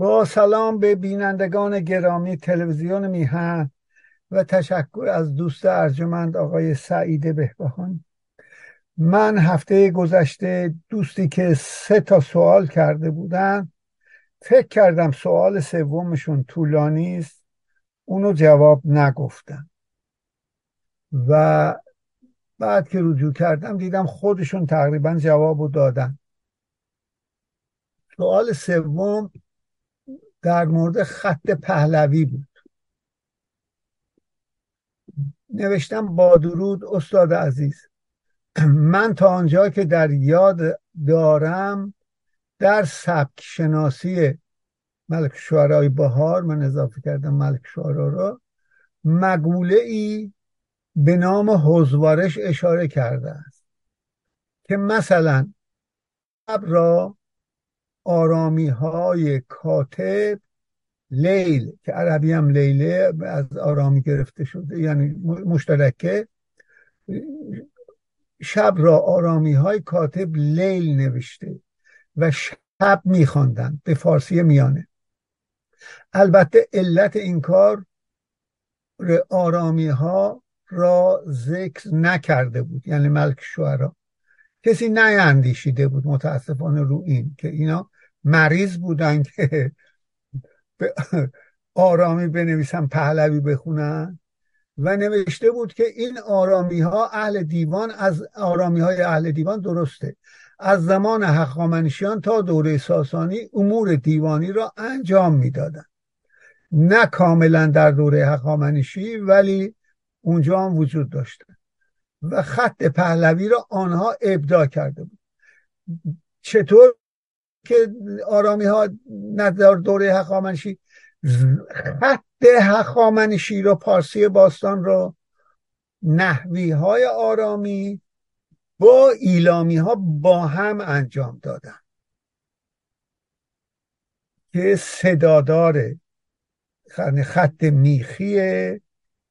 با سلام به بینندگان گرامی تلویزیون میهن و تشکر از دوست ارجمند آقای سعید بهبهانی. من هفته گذشته دوستی که سه تا سوال کرده بودن فکر کردم سوال سومشون طولانی است اونو جواب نگفتم و بعد که رجوع کردم دیدم خودشون تقریبا جوابو دادن. سوال سوم در مورد خط پهلوی بود. نوشتم با درود استاد عزیز من تا آنجا که در یاد دارم در سبک شناسی ملک شعرهای بهار من اضافه کردم ملک شعرها را مقوله ای به نام حزوارش اشاره کرده است که مثلا را آرامی های کاتب لیل که عربی هم لیله از آرامی گرفته شده یعنی مشترکه. شب را آرامی های کاتب لیل نوشته و شب میخواندن به فارسی میانه. البته علت این کار آرامی ها را ذکر نکرده بود یعنی ملک شعرا. کسی نیندیشیده بود متاسفانه رو این که اینا مریض بودن که به آرامی بنویسن پهلوی بخونن. و نوشته بود که این آرامی ها اهل دیوان از آرامی های اهل دیوان درسته. از زمان حقامنشیان تا دوره ساسانی امور دیوانی را انجام می‌دادند. نه کاملا در دوره حقامنشی ولی اونجا هم وجود داشتن. و خط پهلوی را آنها ابداع کرده بود. چطور که آرامی ها ندار دوره هخامنشی خط هخامنشی رو پارسی باستان رو نحوی های آرامی با ایلامی ها با هم انجام دادن. که صدادار خط میخی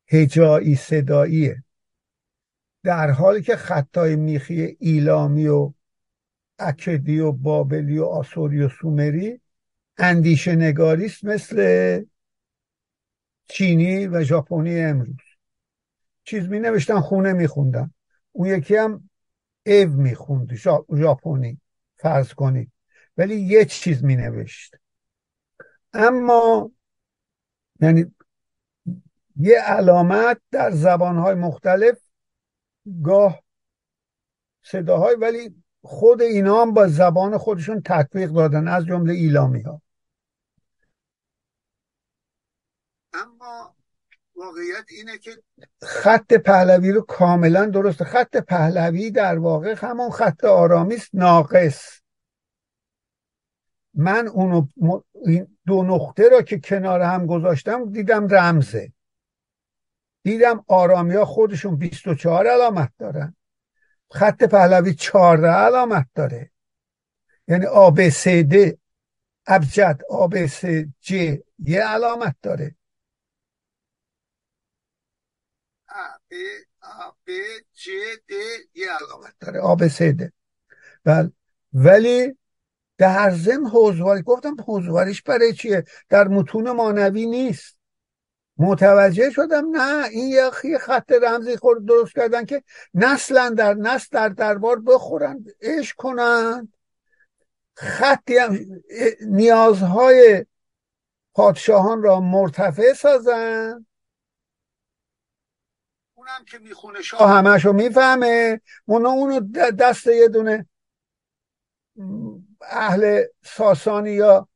هجایی صداییه. در حالی که خطای میخی ایلامی و اکدی و بابلی و آسوری و سومری اندیشه نگاریست مثل چینی و ژاپنی امروز. چیز می نوشتن خونه می خوندن اون یکی هم ایو می خوند ژاپنی فرض کنید. ولی یه چیز می نوشت اما یعنی یه علامت در زبانهای مختلف گاه صداهای ولی خود اینا هم با زبان خودشون تطبیق دادن از جمله ایلامی ها اما واقعیت اینه که خط پهلوی رو کاملا درسته. خط پهلوی در واقع همون خط آرامی است ناقص. من اونو دو نقطه را که کنار هم گذاشتم دیدم رمزه. دیدم آرامی ها خودشون 24 علامت دارن. خط پهلوی 14 علامت داره. یعنی د ابجد ج یه علامت داره. ب ج د یه علامت داره. د بله. ولی در ضمن حوزواری گفتم حوزواریش برای چیه؟ در متون مانوی نیست. متوجه شدم نه این یه خط رمزی خورد درست کردن که نسلا در نسل در دربار بخورن اش کنند خطی هم نیازهای پادشاهان را مرتفع سازن. اونم که می‌خونه شاه. همش رو می‌فهمه. اونا اونو دست یه دونه اهل ساسانی یا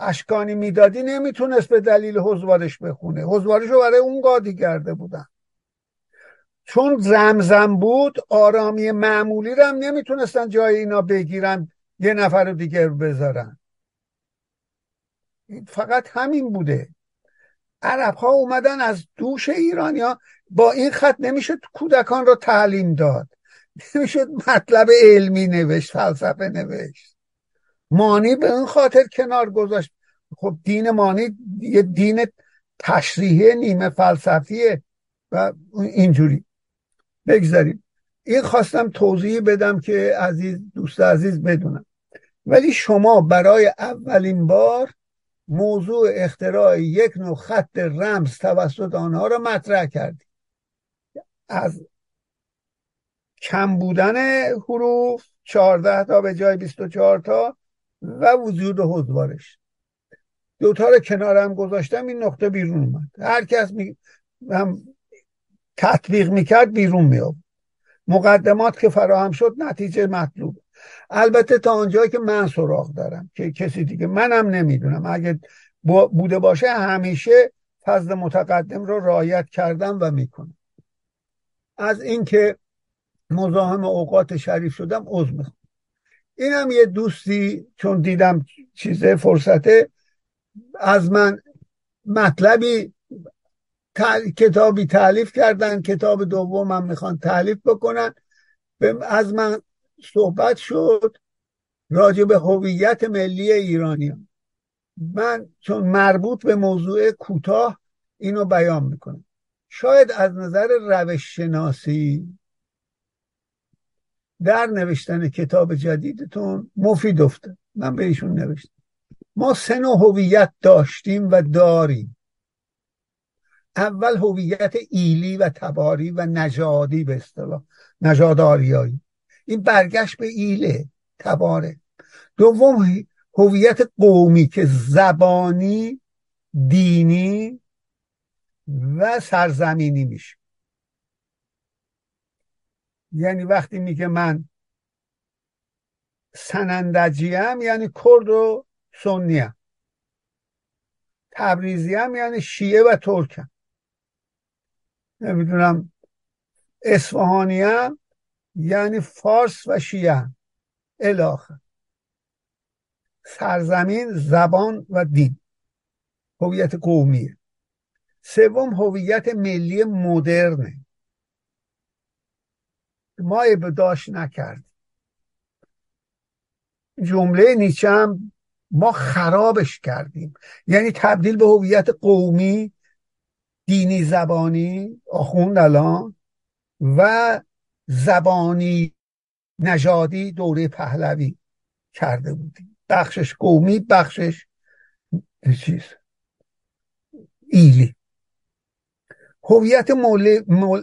اشکانی می‌دادی نمی‌تونست به دلیل حضوارش بخونه. حضوارش رو برای اون قاضی کرده بودن. چون زمزم بود آرامی معمولی رو هم نمی‌تونستن جای اینا بگیرن یه نفر رو دیگه بذارن. فقط همین بوده. عرب ها اومدن از دوش ایرانیا با این خط نمیشه کودکان رو تعلیم داد. نمی‌شد مطلب علمی نوشت فلسفه نوشت. مانی به این خاطر کنار گذاشت. خب دین مانی یه دین تشریحی نیمه فلسفیه و اینجوری. بگذاریم. این خواستم توضیح بدم که عزیز دوست عزیز بدونم. ولی شما برای اولین بار موضوع اختراع یک نوع خط رمز توسط آنها را مطرح کردید از کم بودن حروف 14 تا به جای 24 تا و وجود حضوارش. دوتا رو کنار هم گذاشتم این نقطه بیرون اومد. هر کس می... هم تطبیق می‌کرد بیرون می مقدمات که فراهم شد نتیجه مطلوب. البته تا آنجایی که من سراغ دارم که کسی دیگه منم نمی‌دونم. اگه بوده باشه همیشه فضل متقدم رو رعایت کردم و می‌کنم. از اینکه مزاحم اوقات شریف شدم عذر می‌خوام. اینم یه دوستی چون دیدم چیزه فرصته. از من مطلبی کتابی تعلیف کردن. کتاب دومم می‌خوان تعلیف بکنن. از من صحبت شد راجع به هویت ملی ایرانیان من چون مربوط به موضوع کوتاه اینو بیان می‌کنم. شاید از نظر روش شناسی در نوشتن کتاب جدیدتون مفید افته من به ایشون نوشتم. ما سه نوع هویت داشتیم و داریم. اول هویت ایلی و تباری و نژادی به اصطلاح. نژاداریایی این برگشت به ایله تباره. دوم هویت قومی که زبانی دینی و سرزمینی میشه. یعنی وقتی میگه من سنندجیم یعنی کرد و سنیم تبریزیم یعنی شیعه و ترکم. نمی‌دونم اصفهانیم یعنی فارس و شیعه. الاخر سرزمین زبان و دین. هویت قومیه. سوم هویت ملی مدرنه. ما ابداش نکرد. جمله نیچه هم ما خرابش کردیم. یعنی تبدیل به هویت قومی دینی زبانی آخوند الان و زبانی نژادی دوره پهلوی کرده بودیم. بخشش قومی بخشش چیز ایلی. هویت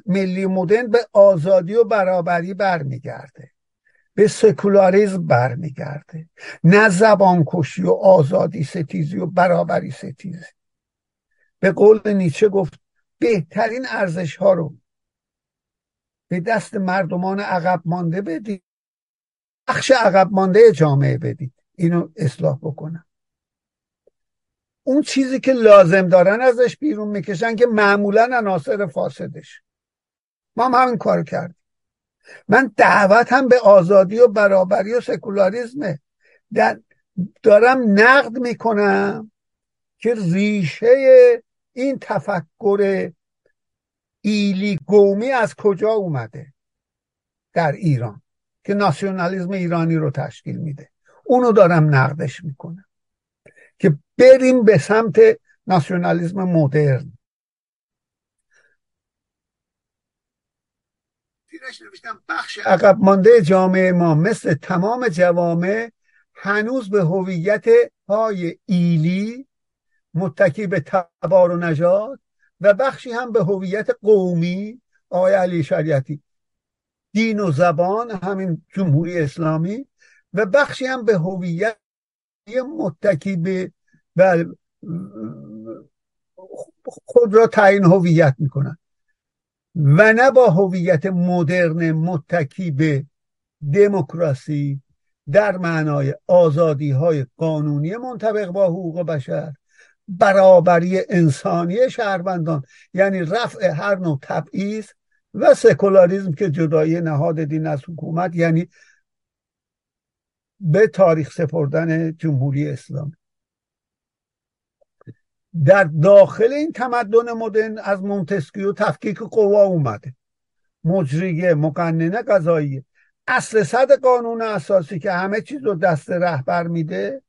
ملی مدرن به آزادی و برابری برمیگرده. به سکولاریزم برمیگرده. نه زبان کشی و آزادی ستیزی و برابری ستیزی. به قول نیچه گفت بهترین ارزش ها رو به دست مردمان عقب مانده بدید. بخش عقب مانده جامعه بدید. اینو اصلاح بکنم. اون چیزی که لازم دارن ازش بیرون می‌کشن که معمولا عناصر فاسدش. ما هم همین کار کردیم. من دعوت هم به آزادی و برابری و سکولاریزمه. دارم نقد می‌کنم که ریشه این تفکر ایلی قومی از کجا اومده در ایران که ناسیونالیزم ایرانی رو تشکیل میده. اونو دارم نقدش می‌کنم. که بریم به سمت ناسیونالیزم مدرن. بخش عقب مانده جامعه ما مثل تمام جوامع هنوز به هویت های ایلی متکی به تبار و نجات و بخشی هم به هویت قومی آقای علی شریعتی. دین و زبان همین جمهوری اسلامی و بخشی هم به هویت متکی به خود را تعیین هویت می‌کنن. و نه با هویت مدرن متکی به دموکراسی در معنای آزادی های قانونی منطبق با حقوق بشر برابری انسانی شهروندان یعنی رفع هر نوع تبعیض و سکولاریزم که جدایی نهاد دین از حکومت یعنی به تاریخ سپردن جمهوری اسلامی. در داخل این تمدن مدرن از مونتسکیو تفکیک قوا اومده. مجریه مقننه قضایی. اصل صد قانون اساسی که همه چیز رو دست رهبر میده.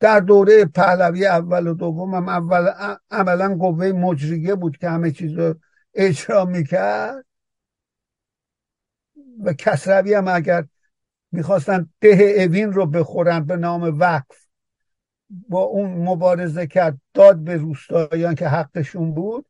در دوره پهلوی اول و دوم هم اول عملا قوه مجریه بود که همه چیز رو اجرا می‌کرد. و کسروی هم اگر می‌خواستن ده اوین رو بخورن به نام وقف. با اون مبارزه کرد داد به روستاییان که حقشون بود.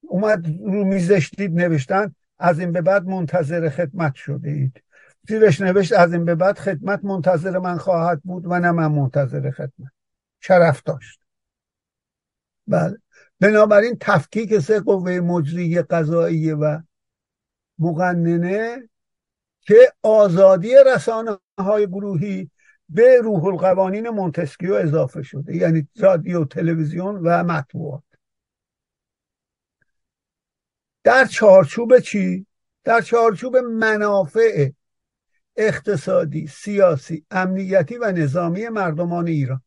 اومد رو میزش دید نوشتن از این به بعد منتظر خدمت شده اید زیرش نوشت از این به بعد خدمت منتظر من خواهد بود و نه من منتظر خدمت. شرف داشت. بله. بنابراین تفکیک سه قوه مجری قضایی و مقننه که آزادی رسانه های گروهی به روح القوانین مونتسکیو اضافه شده یعنی رادیو تلویزیون و مطبوعات. در چارچوب چی؟ در چارچوب منافع اقتصادی، سیاسی، امنیتی و نظامی مردمان ایران.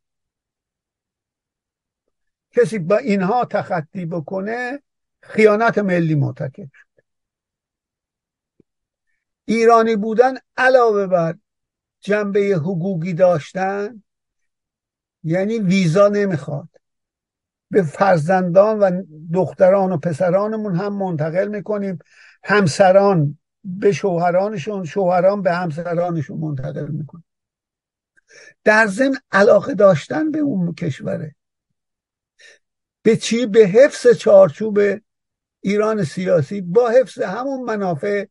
کسی با اینها تخطی بکنه خیانت ملی مرتکب ایرانی بودن علاوه بر جنبه حقوقی داشتن یعنی ویزا نمی‌خواد. به فرزندان و دختران و پسرانمون هم منتقل می‌کنیم. همسران به شوهرانشون شوهران به همسرانشون منتقل می‌کنیم. در ضمن علاقه داشتن به اون کشوره. به چی؟ به حفظ چارچوب ایران سیاسی با حفظ همون منافع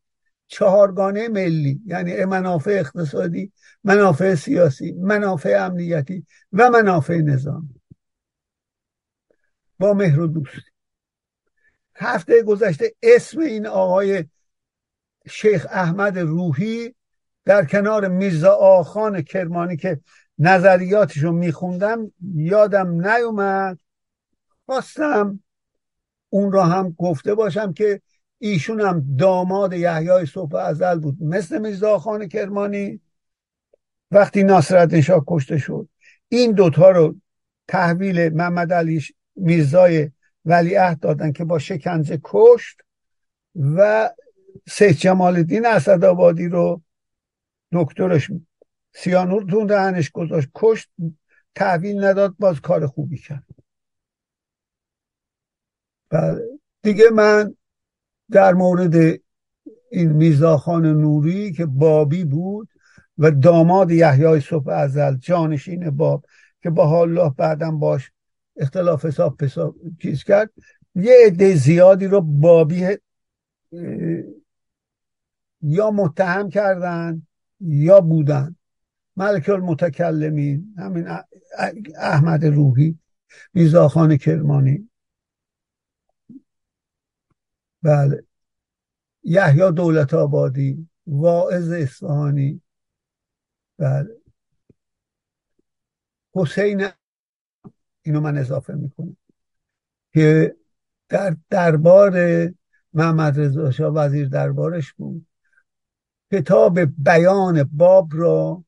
چهارگانه ملی یعنی منافع اقتصادی منافع سیاسی منافع امنیتی و منافع نظامی. با مهر و دوستی هفته گذشته اسم این آقای شیخ احمد روحی در کنار میرزا آخان کرمانی که نظریاتشو میخوندم یادم نیومد. خواستم اون را هم گفته باشم که ایشون هم داماد یحیای صبح ازل بود مثل میرزا خان کرمانی وقتی ناصرالدین شاه کشته شد این دوتا رو تحویل محمد علی میرزای ولیعهد دادن که با شکنجه کشت و سید جمال الدین اسدآبادی رو دکترش سیانور تون دهنش گذاشت کشت تحویل نداد باز کار خوبی کرد بله. دیگه من در مورد این میزاخان نوری که بابی بود و داماد یحیای صبح ازل جانشین باب که با الله بعدم باش اختلاف حساب حساب چیز کرد یه عده زیادی رو بابی یا متهم کردن یا بودن. ملک المتکلمین همین احمد روحی میزاخان کرمانی. بله. یحیی دولت آبادی واعظ اصفهانی. بله. حسین اینو من اضافه می‌کنم. که در دربار محمد رضا شاه وزیر دربارش بود. کتاب بیان باب را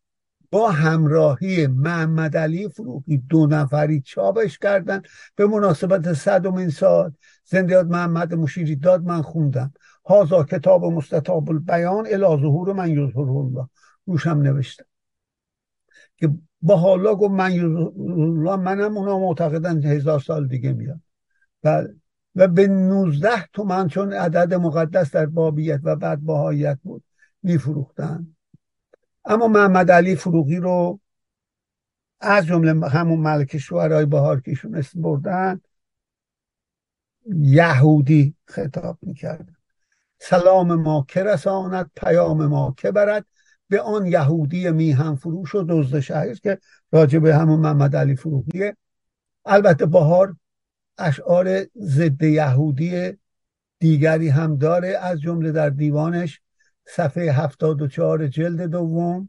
با همراهی محمد علی فروغی دو نفری چاپش کردن. به مناسبت صدومین سال زندیات محمد مشیری داد من خوندم. هازا کتاب مستطاب البیان الی ظهور من یظهر الله. روشم نوشتم. که با حالا گفت من الله منم اونا معتقدن هزار سال دیگه میاد. بله. و به 19 تومن چون عدد مقدس در بابیت و بعد باهایت بود میفروختن. اما محمد علی فروغی رو از جمله همون ملک بهار که ایشون اسم بردن یهودی خطاب می‌کرد. سلام ما که رساند پیام ما که برد. به آن یهودی میهم فروش و دزد شهر که راجع به همون محمد علی فروغیه البته بهار اشعار ضد یهودی دیگری هم داره از جمله در دیوانش صفحه 74 جلد دوم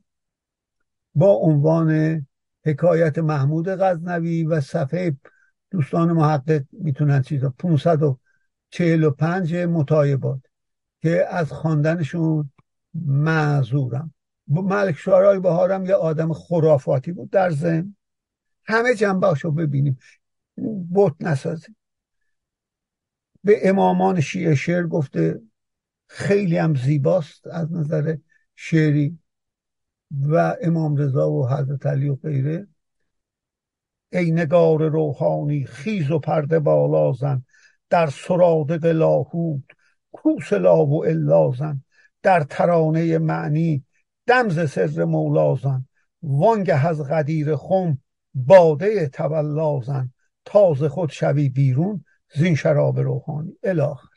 با عنوان حکایت محمود غزنوی و صفحه دوستان محقق می‌تونن چیزا. 545 مطایبات که از خواندنشون معذورم. ملک شعرهای بهارم یه آدم خرافاتی بود در زن همه جنبهاشو ببینیم. بت نسازیم. به امامان شیعه شعر گفته خیلی هم زیباست از نظر شعری و امام رضا و حضرت علی و غیره. ای نگار روحانی خیز و پرده بالا زن. در سرادق لاهوت کوس لا و الا زن. در ترانه معنی دمز سر مولازن وانگه از غدیر خم باده تولازن تازه خود شوی بیرون زین شراب روحانی. الاخر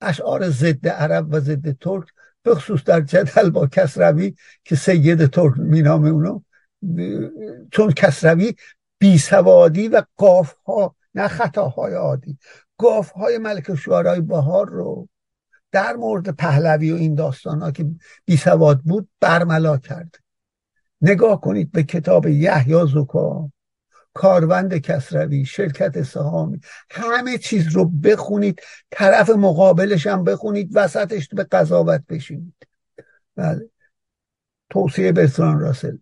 اشعار ضد عرب و ضد ترک به خصوص در جدل با کسروی که سید ترک مینامه اونو چون کسروی بیسوادی و قاف ها نه خطاهای عادی. گاف های ملک شعرهای بهار رو در مورد پهلوی و این داستان ها که بی سواد بود برملا کرد. نگاه کنید به کتاب یحیی زکا کاروند کسروی شرکت سهامی همه چیز رو بخونید طرف مقابلش هم بخونید وسطش به قضاوت بشینید. بله. توصیه برتران راسل.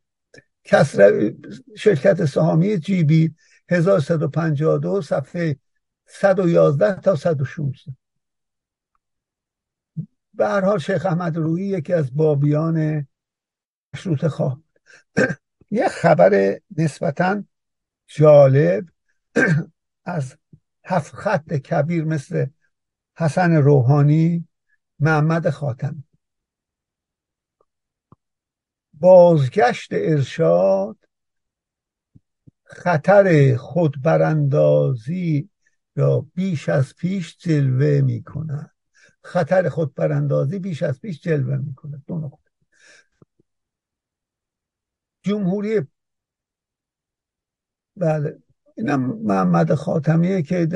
کسروی شرکت سهامی جیبی 1152 صفحه 111 تا 116 به هر حال شیخ احمد روحی یکی از بابیان مشروط خواه. یه خبر نسبتا جالب از هفت خط کبیر مثل حسن روحانی محمد خاتم بازگشت ارشاد خطر خودبراندازی یا بیش از پیش جلوه می کند خطر خودبراندازی بیش از پیش جلوه می کند دو نقطه. جمهوری بله اینم محمد خاتمیه که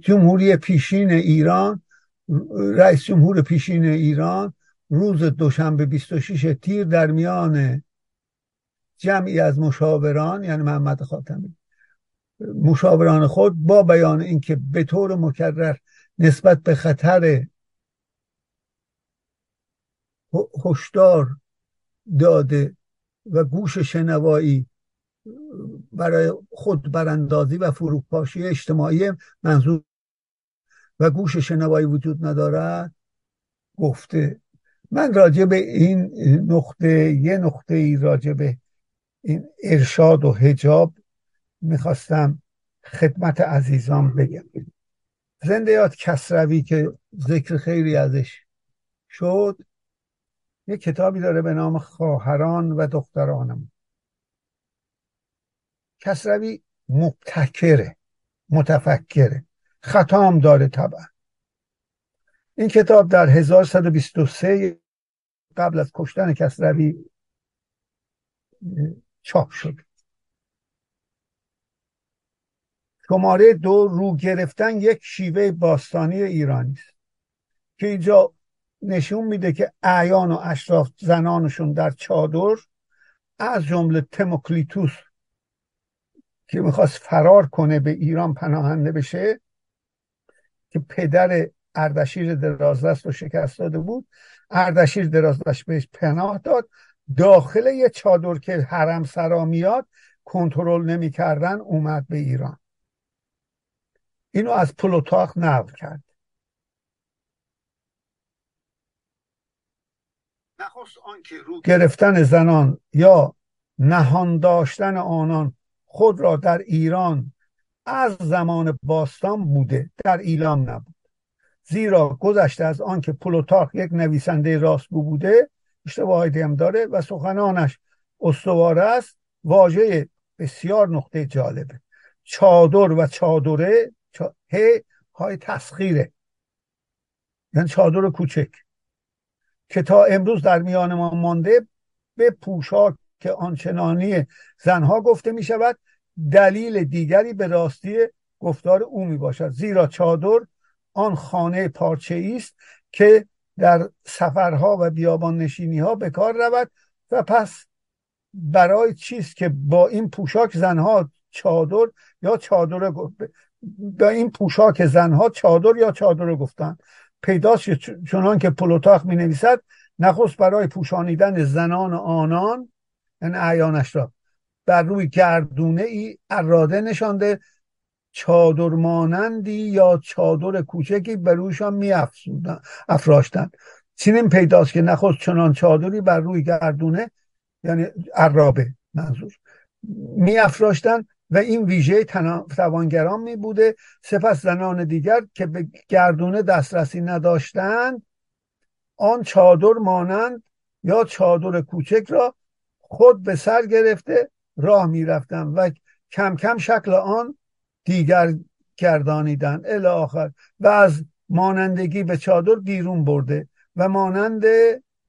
جمهوری پیشین ایران رئیس جمهور پیشین ایران روز دوشنبه 26 تیر در میان جمعی از مشاوران یعنی محمد خاتمی مشاوران خود با بیان اینکه به طور مکرر نسبت به خطر هشدار داده و گوش شنوایی برای خود براندازی و فروپاشی اجتماعی منظور و گوش شنوایی وجود ندارد گفته من راجع به این نقطه یه نقطه ای راجع به این ارشاد و هجاب می‌خواستم خدمت عزیزان بگم. زنده یاد کسروی که ذکر خیلی ازش شد یه کتابی داره به نام خواهران و دخترانم. کسروی مبتکره متفکره خطام داره طبعا. این کتاب در 1123 قبل از کشتن کسروی چاپ شد. شماره دو رو گرفتن یک شیوه باستانی ایرانی است که اینجا نشون میده که اعیان و اشراف زنانشون در چادر از جمله تموکلیتوس که می‌خواست فرار کنه به ایران پناهنده بشه که پدر اردشیر درازدست رو شکست داده بود. اردشیر درازدست بهش پناه داد. داخل یه چادر که حرم سرا میاد کنترل نمی‌کردن اومد به ایران. اینو از پلوتاخ نقل کرد. نخست آنکه رو گرفتن زنان یا نهان داشتن آنان خود را در ایران از زمان باستان بوده. در ایلام نبود. زیرا گذشته از آنکه پلوتاخ یک نویسنده راستگو بوده اشتباهی هم داره و سخنانش استواره است. واژه بسیار نقطه جالبه. چادر و چادره ه های تسخیره. یعنی چادر کوچک. که تا امروز در میان ما مانده به پوشاک که آنچنانی زنها گفته می شود دلیل دیگری به راستی گفتار او می باشد زیرا چادر آن خانه پارچه است که در سفرها و بیابان نشینی ها به کار رود و پس برای چیست که با این پوشاک زنها چادر یا چادر با این پوشاک زنها چادر یا چادر گفتن پیداست چنان که پلوتاخ می نویسد نخست برای پوشانیدن زنان آنان این یعنی اعیانش را بر روی گردونه ای اراده نشانده چادر مانندی یا چادر کوچکی بر رویشان می افراشتن. چنین پیداست که نخست چنان چادری بر روی گردونه یعنی عرابه منظور می افراشتن و این ویژه توانگران می بوده سپس زنان دیگر که به گردونه دسترسی نداشتند آن چادر مانند یا چادر کوچک را خود به سر گرفته راه می رفتن و کم کم شکل آن دیگر گردانیدن. الی آخر. و از مانندگی به چادر بیرون برده. و مانند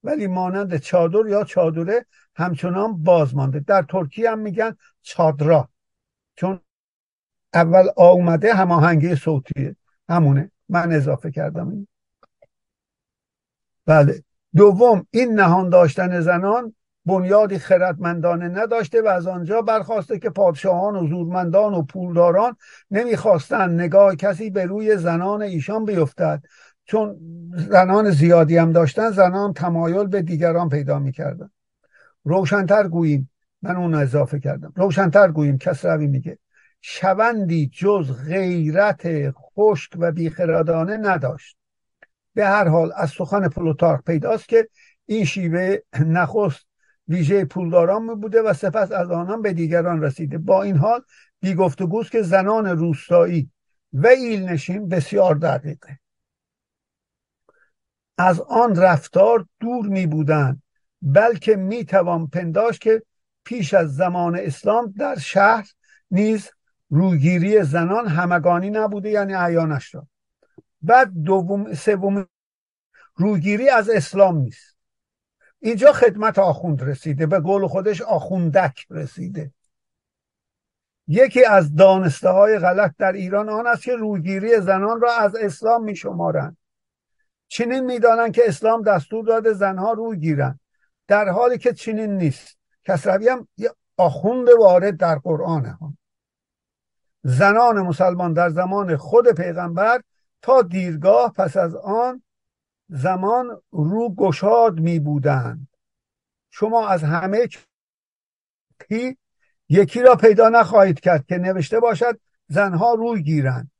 ولی مانند چادر یا چادره همچنان باز مانده. در ترکیه هم میگن چادرا. چون اول آ اومده هماهنگی صوتیه همونه. من اضافه کردم این. بله. دوم این نهان داشتن زنان بنیادی خردمندانه نداشته و از آنجا برخواسته که پادشاهان و زورمندان و پولداران نمی‌خواستند نگاه کسی به روی زنان ایشان بیفتد. چون زنان زیادی هم داشتن زنان تمایل به دیگران پیدا می‌کردن روشنتر گوییم من اون اضافه کردم. روشنتر گوییم کسروی میگه شوندی جز غیرت خشک و بیخردانه نداشت. به هر حال از سخن پلوتارک پیداست که این شیوه نخست ویژه پولداران می بوده و سپس از آنان به دیگران رسیده. با این حال بی گفتگوست که زنان روستایی و ایلنشین بسیار دقیقه. از آن رفتار دور می بودند بلکه می توان پنداش که پیش از زمان اسلام در شهر نیز روگیری زنان همگانی نبوده یعنی عیانش را. بعد دوم سوم روگیری از اسلام نیست. اینجا خدمت آخوند رسیده به قول خودش آخوندک رسیده. یکی از دانسته های غلط در ایران آن است که روگیری زنان را از اسلام می شمارند چنین می‌دانند که اسلام دستور داده زنها روی گیرند. در حالی که چنین نیست. کسروی هم یه آخوند وارد در قرآن هم. زنان مسلمان در زمان خود پیغمبر تا دیرگاه پس از آن زمان رو گشاد می بودند. شما از همه یکی را پیدا نخواهید کرد که نوشته باشد زنها روی گیرند.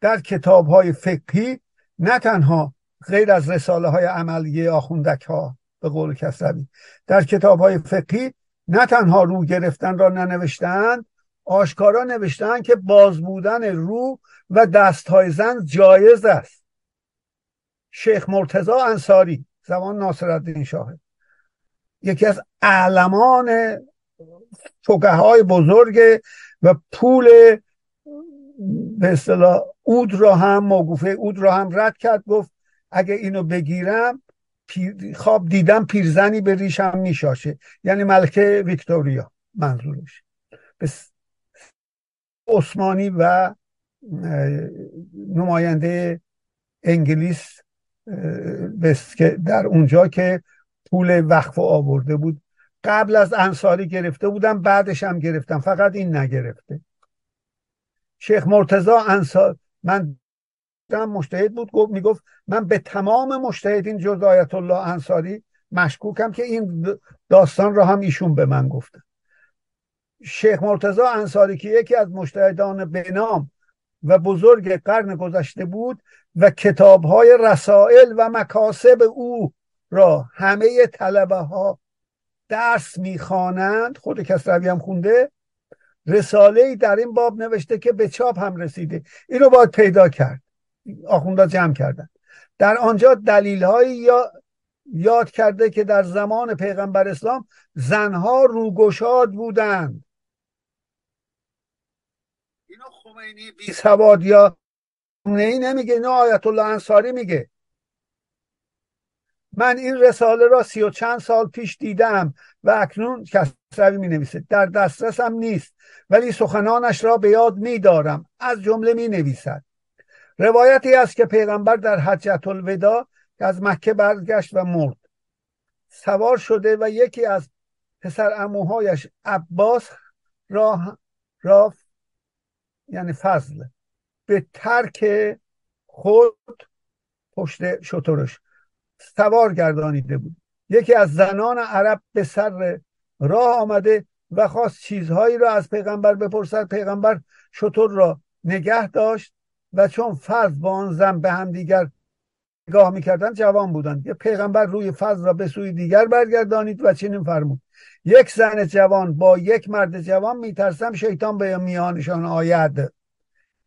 در کتاب های فقهی نه تنها غیر از رساله های عملی آخوندک ها به قول کسروی در کتاب های فقهی نه تنها رو گرفتن را ننوشتند آشکارا نوشتند که باز بودن رو و دست های زن جایز است. شیخ مرتزا انصاری زمان ناصرالدین شاه یکی از اعلمان فقه های بزرگ و پول به اصطلاح اود را هم موقوفه اود را هم رد کرد گفت اگه اینو بگیرم خواب دیدم پیرزنی به ریشم میشاشه. یعنی ملکه ویکتوریا منظورش. عثمانی و نماینده انگلیس در اونجا که پول وقف آورده بود. قبل از انصاری گرفته بودم بعدش هم گرفتم. فقط این نگرفته. شیخ مرتزا انصار من مشتهد بود گفت می‌گفت من به تمام مشتهدین جز آیت الله انصاری مشکوکم که این داستان را هم ایشون به من گفته شیخ مرتزا انصاری که یکی از مشتهدان بنام و بزرگ قرن گذشته بود و کتاب های رسائل و مکاسب او را همه طلبه ها درس می‌خوانند. خود کسروی هم خونده. رساله در این باب نوشته که به چاپ هم رسیده. اینو باید پیدا کرد. آخونده جمع کردن. در آنجا دلیل یا یاد کرده که در زمان پیغمبر اسلام زنها روگشاد بودند. اینو خمینی بی سواد یا ای نمیگه نه آیت الله انصاری میگه. من این رساله را سی و چند سال پیش دیدم و اکنون کسروی می نویسه در دسترسم نیست ولی سخنانش را به یاد می دارم از جمله می نویسد روایتی است که پیغمبر در حجت الوداع از مکه برگشت و مرد. سوار شده و یکی از پسر اموهایش عباس را, را یعنی فضل. به ترک خود پشت شطورش سوار گردانیده بود. یکی از زنان عرب به سر راه آمده و خواست چیزهایی را از پیغمبر بپرسد. پیغمبر شطور را نگه داشت و چون فرض با آن زن به هم دیگر نگاه می‌کردن جوان بودند. پیغمبر روی فضل را به سوی دیگر برگردانید و چنین فرمود. یک زن جوان با یک مرد جوان میترسم شیطان به میانشان آید.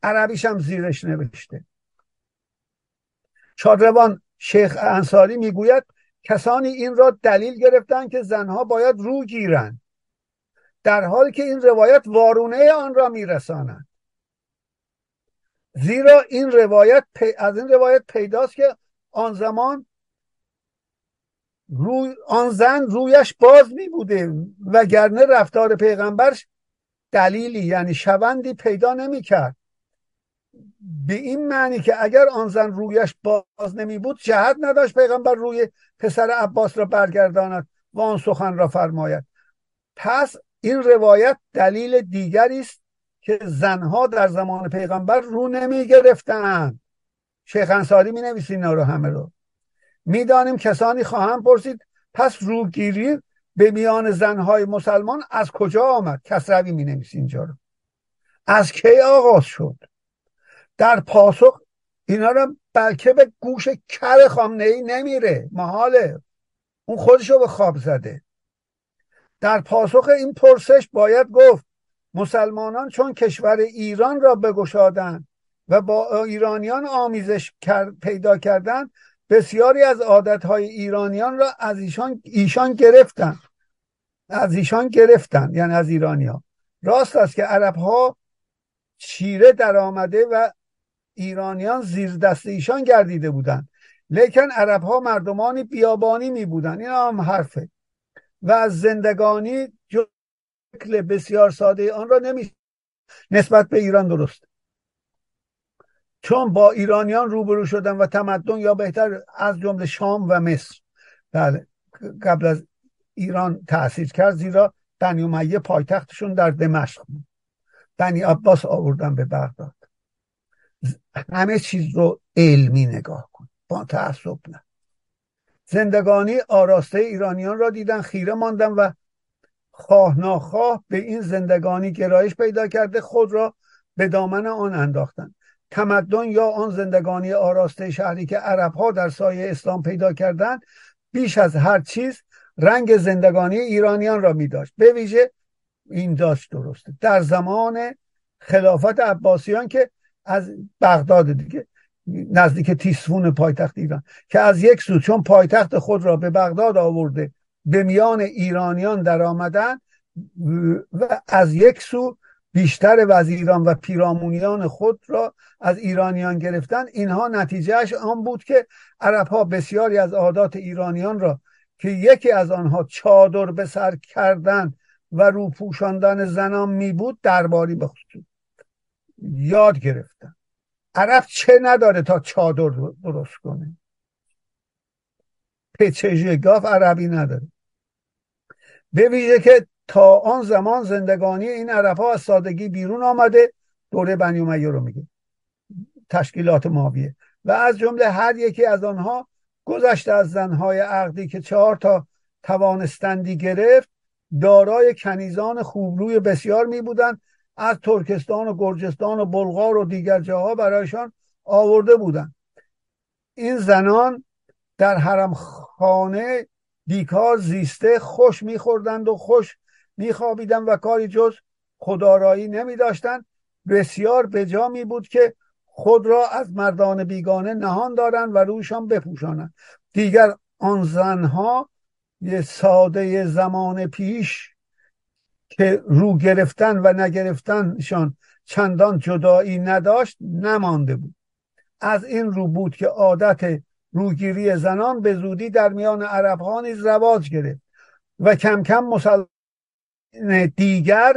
عربیش هم زیرش نوشته. شادروان شیخ انصاری می‌گوید کسانی این را دلیل گرفتن که زنها باید رو گیرند. در حالی که این روایت وارونه آن را میرساند. زیرا این روایت از این روایت پیداست که آن زمان روی آن زن رویش باز می بوده وگرنه رفتار پیغمبرش دلیلی یعنی شوندی پیدا نمی کرد به این معنی که اگر آن زن رویش باز نمی بود جهت نداشت پیغمبر روی پسر عباس را برگرداند و آن سخن را فرماید. پس این روایت دلیل دیگری است که زنها در زمان پیغمبر رو نمی گرفتن شیخ انصاری می نویسی اینا رو همه رو. می‌دانیم کسانی خواهم پرسید پس روگیری به میان زنهای مسلمان از کجا آمد؟ کسروی می نویسی اینجا رو. از کی آغاز شد؟ در پاسخ اینا رو بلکه به گوش کر خامنه ای نمیره. محاله اون خودشو به خواب زده. در پاسخ این پرسش باید گفت مسلمانان چون کشور ایران را بگشادند و با ایرانیان آمیزش پیدا کردند بسیاری از عادتهای ایرانیان را از ایشان, ایشان گرفتن. از ایشان گرفتن یعنی از ایرانیا راست است که عرب ها چیره در آمده و ایرانیان زیر دست ایشان گردیده بودند. لیکن عرب ها مردمانی بیابانی می بودن این هم حرفه. و از زندگانی شکل بسیار ساده آن را نمی نسبت به ایران درست. چون با ایرانیان روبرو شدن و تمدن یا بهتر از جمله شام و مصر. بله قبل از ایران تاثیر کرد زیرا بنی امیه پایتختشون در دمشق بود. بنی عباس آوردن به بغداد. همه چیز رو علمی نگاه کن. با تعصب نه. زندگانی آراسته ایرانیان را دیدن خیره ماندن و خواه ناخواه به این زندگانی گرایش پیدا کرده خود را به دامن آن انداختند تمدن یا آن زندگانی آراسته شهری که عرب ها در سایه اسلام پیدا کردند بیش از هر چیز رنگ زندگانی ایرانیان را می داشت به ویژه این داشت درسته در زمان خلافت عباسیان که از بغداد دیگه نزدیک تیسفون پایتخت ایران که از یک سو چون پایتخت خود را به بغداد آورده به میان ایرانیان در آمدن و از یک سو بیشتر وزیران و پیرامونیان خود را از ایرانیان گرفتن اینها نتیجهش آن بود که عرب ها بسیاری از عادات ایرانیان را که یکی از آنها چادر به سر کردن و رو پوشاندن زنان می بود درباری بخصوص یاد گرفتن. عرب چه نداره تا چادر درست کنه؟ پچژه گاف عربی نداره. به ویژه که تا آن زمان زندگانی این عرب ها از سادگی بیرون آمده. دوره بنی امیه رو میگه. تشکیلات ماویه. و از جمله هر یکی از آنها گذشته از زنهای عقدی که چهار تا توانستندی گرفت دارای کنیزان خوبروی بسیار می بودند. از ترکستان و گرجستان و بلغار و دیگر جاها برایشان آورده بودند. این زنان در حرم خانه بیکار زیسته خوش میخوردند و خوش میخوابیدند و کاری جز خدارایی نمی داشتند بسیار به جا می بود که خود را از مردان بیگانه نهان دارند و روشان بپوشانند دیگر آن زنها یه ساده زمان پیش که رو گرفتن و نگرفتنشان چندان جدایی نداشت نمانده بود. از این رو بود که عادت روگیری زنان به زودی در میان عرب ها نیز رواج گرفت و کم کم مسلمان دیگر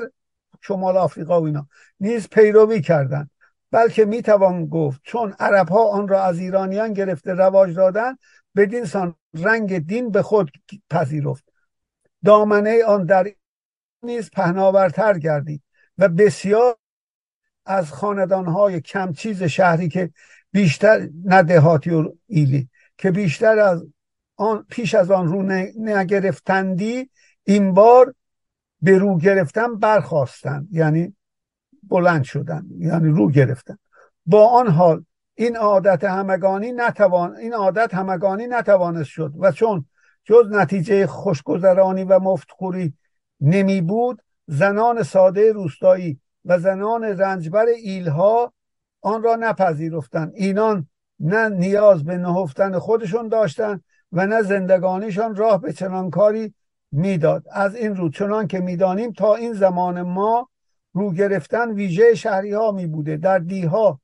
شمال آفریقا و اینا نیز پیروی کردند. بلکه می‌توان گفت چون عرب ها آن را از ایرانیان گرفته رواج دادن بدین سان رنگ دین به خود پذیرفت. دامنه آن در نیز پهناورتر گردید و بسیار از خاندانهای کم چیز شهری که بیشتر ندهاتی و ایلی که بیشتر از آن پیش از آن رو نگرفتندی این بار به رو گرفتن برخواستن یعنی بلند شدن یعنی رو گرفتن. با آن حال این عادت همگانی نتوان این عادت همگانی نتوانست شد و چون جز نتیجه خوشگذرانی و مفتخوری نمی بود زنان ساده روستایی و زنان رنجبر ایلها آن را نپذیرفتند. اینان نه نیاز به نهفتن خودشون داشتند و نه زندگانیشان راه به چنان کاری می‌داد. از این رو چنان که می‌دانیم تا این زمان ما رو گرفتن ویژه شهری ها می بوده در دیها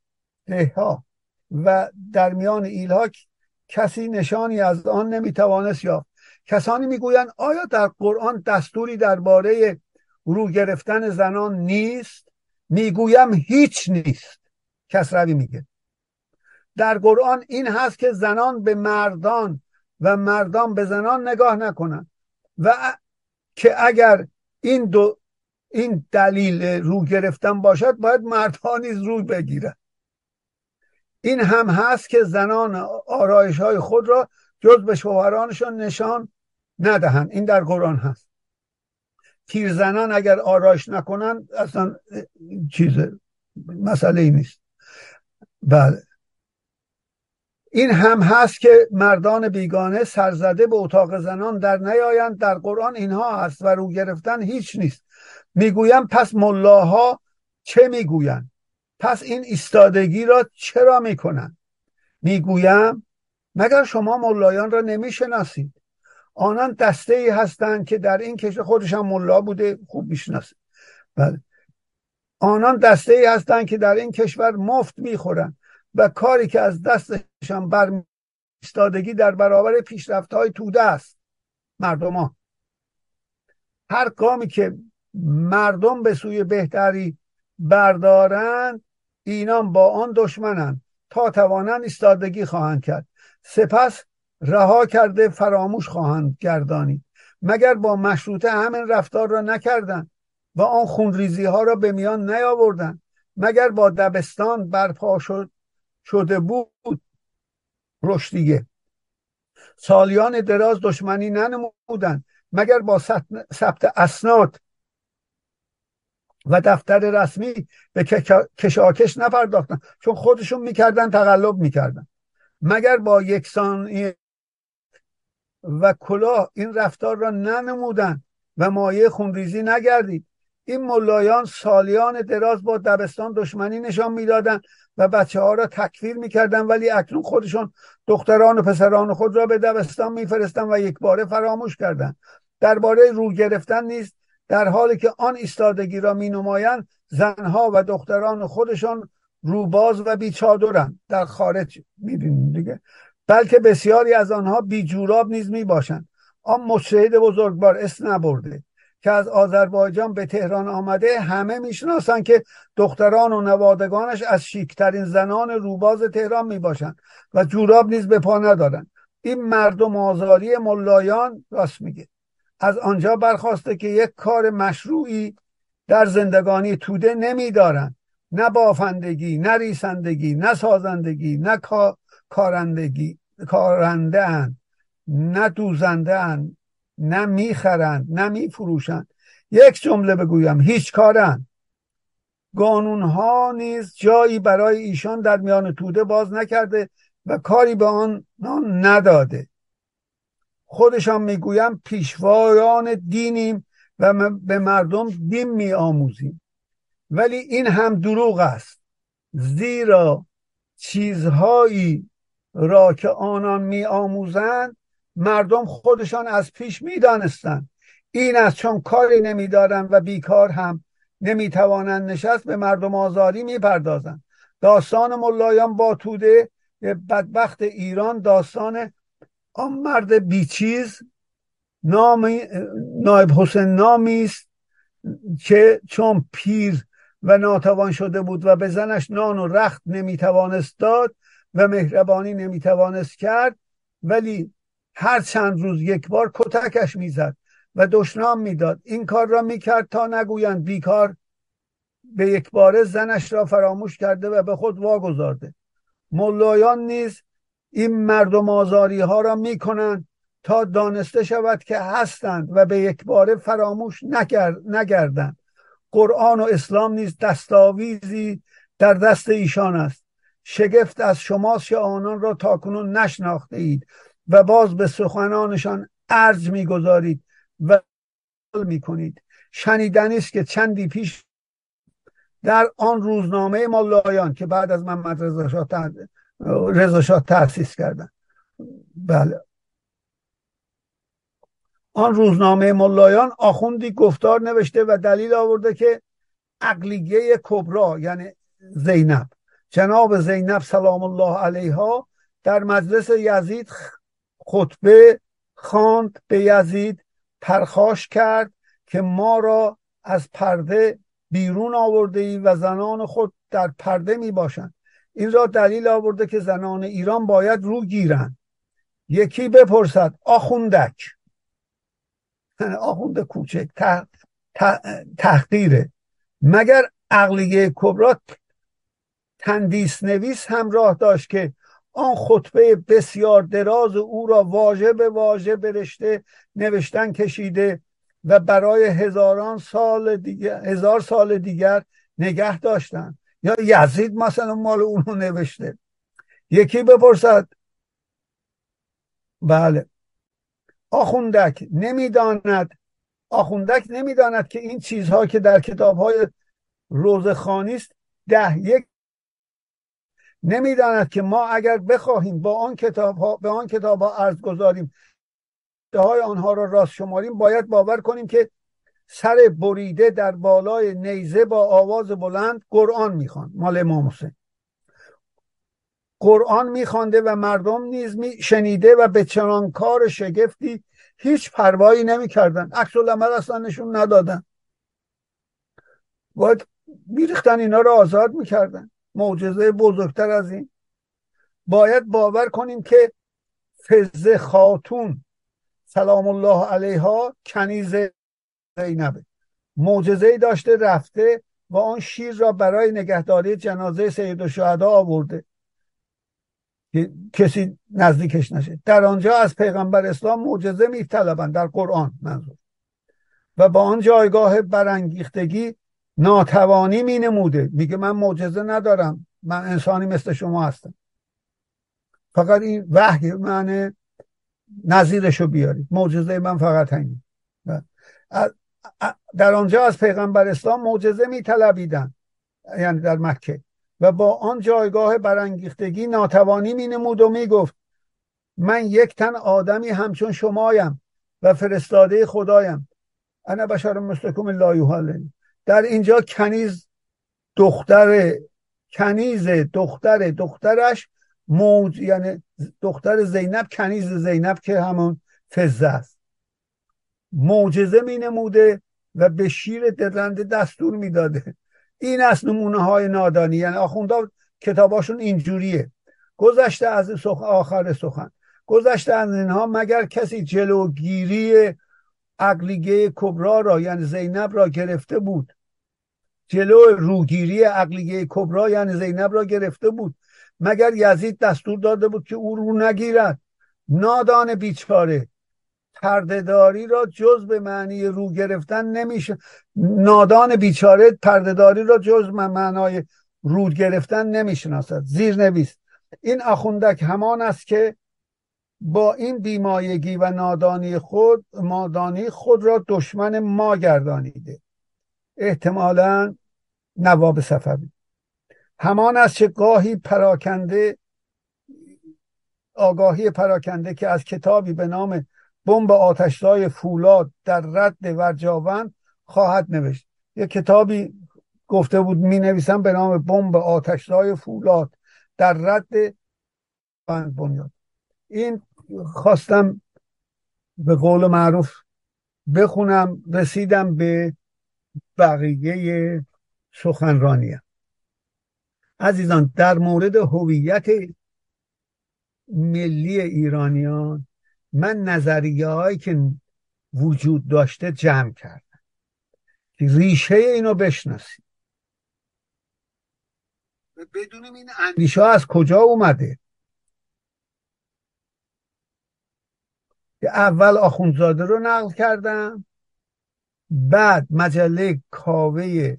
دهها و در میان ایلها کسی نشانی از آن نمی‌توانست یافت. کسانی می‌گویند آیا در قرآن دستوری درباره رو گرفتن زنان نیست؟ می‌گویم هیچ نیست. کسروی میگه. در قرآن این هست که زنان به مردان و مردان به زنان نگاه نکنند. و که اگر این دو این دلیل رو گرفتن باشد باید مردها نیز رو بگیرن. این هم هست که زنان آرایش های خود را جز به شوهرانشان نشان ندهند. این در قرآن هست. تیر زنان اگر آرایش نکنن اصلا چیز مسئله ای نیست. بله. این هم هست که مردان بیگانه سرزده به اتاق زنان در نیایند. در قرآن اینها هست و رو گرفتن هیچ نیست. می‌گویم پس ملاها چه می‌گویند؟ پس این ایستادگی را چرا می‌کنند؟ می‌گویم مگر شما ملایان را نمی‌شناسید؟ آنان دسته ای هستند که در این کشور خودشان ملا بوده خوب می‌شناسید بله. آنان دسته ای هستند که در این کشور مفت می‌خورند. و کاری که از دستشان بر ایستادگی در برابر پیشرفت های توده است. مردم ها. هر کامی که مردم به سوی بهتری بردارند اینان با آن دشمنند. تا توانند ایستادگی خواهند کرد. سپس رها کرده فراموش خواهند گردانی مگر با مشروطه همین رفتار را نکردند و آن خونریزی ها را به میان نیاوردند. مگر با دبستان برپا شد شده بود. رشدیه سالیان دراز دشمنی ننمودند مگر با ثبت اسناد و دفتر رسمی به کشاکش نپرداختن چون خودشون می‌کردن تقلب می‌کردن. مگر با یکسان و کلاه این رفتار را ننمودن و مایه خونریزی نگردید؟ این ملایان سالیان دراز با دبستان دشمنی نشان می‌دادند و بچه ها را تکفیر می‌کردن ولی اکنون خودشون دختران و پسران خود را به دبستان میفرستن و یک باره فراموش کردند. درباره رو گرفتن نیست در حالی که آن ایستادگی را می نمایند زنها و دختران خودشان روباز و بیچادرند. در خارج می‌بینیم دیگه. بلکه بسیاری از آنها بیجوراب نیز می باشند آن مشهد بزرگوار اسم نبرده. که از آذربایجان به تهران آمده همه می‌شناسند که دختران و نوادگانش از شیکترین زنان روباز تهران می باشند و جوراب نیز به پا ندارند این مردم آزاری ملایان راست میگه. از آنجا برخواسته که یک کار مشروعی در زندگانی توده نمیدارند نه بافندگی نه ریسندگی نه سازندگی نه کارندگی کارنده نه دوزنده اند نه می‌خرند نه میفروشند. یک جمله بگویم هیچ کارند. قانون ها نیز جایی برای ایشان در میان توده باز نکرده و کاری به آن نداده. خودشان می‌گویم پیشوایان دینیم و به مردم دین می آموزیم ولی این هم دروغ است. زیرا چیزهایی را که آنان می آموزند مردم خودشان از پیش می دانستند این است چون کاری نمیدارند و بیکار هم نمی‌توانند نشست به مردم آزاری می‌پردازند. داستان ملایان با توده بدبخت ایران داستان آن مرد بیچیز نام نایب حسین نامی است که چون پیر و ناتوان شده بود و به زنش نان و رخت نمی‌توانست داد و مهربانی نمی‌توانست کرد ولی هر چند روز یک بار کتکش می‌زد و دشنام می‌داد. این کار را می‌کرد تا نگویند بیکار به یک باره زنش را فراموش کرده و به خود واگذارده. ملایان نیز این مردم آزاری ها را می‌کنند تا دانسته شود که هستند و به یک باره فراموش نگردند. قرآن و اسلام نیز دستاویزی در دست ایشان است. شگفت از شماست یا آنان را تاکنون نشناخته اید و باز به سخنانشان ارج می‌گذارید و می‌کنید. شنیدنی است که چندی پیش در آن روزنامه ملایان که بعد از محمد رضا شاه تأسیس کردن. بله. آن روزنامه ملایان آخوندی گفتار نوشته و دلیل آورده که عقلیه کبرا یعنی زینب. جناب زینب سلام الله علیها در مجلس یزید خطبه خواند به یزید پرخاش کرد که ما را از پرده بیرون آورده ای و زنان خود در پرده می باشند. این را دلیل آورده که زنان ایران باید رو گیرند. یکی بپرسد آخوندک؟ آخوند کوچک تحقیره. مگر عقلیه کبرا تندیس نویس همراه داشت که آن خطبه بسیار دراز او را واژه به واژه برشته نوشتن کشیده و برای هزاران سال دیگر هزار سال دیگر نگه داشتن یا یزید مثلا مال اونو نوشته. یکی بپرسد. بله. آخوندک نمی‌داند آخوندک نمی‌داند که این چیزها که در کتاب های روزخانی است ده یک نمی‌داند که ما اگر بخواهیم با آن کتاب ها به آن کتاب ها عرض گذاریم های آنها را راست شماریم باید باور کنیم که سر بریده در بالای نیزه با آواز بلند قرآن می‌خوان مال امام حسین. قرآن میخوانده و مردم نیز می شنیده و به چنان کار شگفتی هیچ پروایی نمی‌کردن عکس العمل اصلا نشون ندادن باید میریختن اینا رو آزاد می‌کردن معجزه بزرگتر از این. باید باور کنیم که فزه خاتون سلام الله علیها کنیز زینبه معجزه داشته رفته و آن شیر را برای نگهداری جنازه سید الشهدا آورده. کسی نزدیکش نشه. در آنجا از پیغمبر اسلام معجزه میطلبند در قرآن منظور. و با آن جایگاه برانگیختگی ناتوانی می نموده میگه من معجزه ندارم. من انسانی مثل شما هستم. فقط این وحی من نظیرشو بیارید. معجزه من فقط همین. در آنجا از پیغمبر اسلام معجزه میطلبیدن. یعنی در مکه. و با آن جایگاه برانگیختگی ناتوانی می نمود و می گفت من یک تن آدمی همچون شمایم و فرستاده خدایم. انا بشر مستکم لا در اینجا کنیز دختر کنیز دختر دخترش موج یعنی دختر زینب کنیز زینب که همون فزه است. معجزه می نموده و به شیر درنده دستور می‌داده این از نمونه های نادانی. یعنی آخوندا کتاباشون اینجوریه. گذشته از سخ... آخر سخن. گذشته از اینها مگر کسی جلوگیری عقلیگه کبرا را یعنی زینب را گرفته بود؟ جلو روگیری عقلیگه کبرا یعنی زینب را گرفته بود. مگر یزید دستور داده بود که او رو نگیرد؟ نادان بیچاره. پردهداری را جز به معنی رو گرفتن نمیشه. نادان بیچاره پردهداری را جز به معنای رو گرفتن نمی‌شناسد. زیر نویس این اخوندک همان است که با این بیمایگی و نادانی خود مادانی خود را دشمن ما گردانیده. احتمالا نواب صفوی. همان است که گاهی پراکنده آگاهی پراکنده که از کتابی به نام بمب آتشزای فولاد در رد ورجاوند خواهد نوشت. یه کتابی گفته بود می نویسم به نام بمب آتشزای فولاد در رد بنیاد. این خواستم به قول معروف بخونم رسیدم به بقیه سخنرانیم عزیزان در مورد هویت ملی ایرانیان من نظریه هایی که وجود داشته جمع کردم. ریشه اینو بشناسید. بدونیم این اندیشه از کجا اومده؟ که اول آخوندزاده رو نقل کردم. بعد مجله کاوه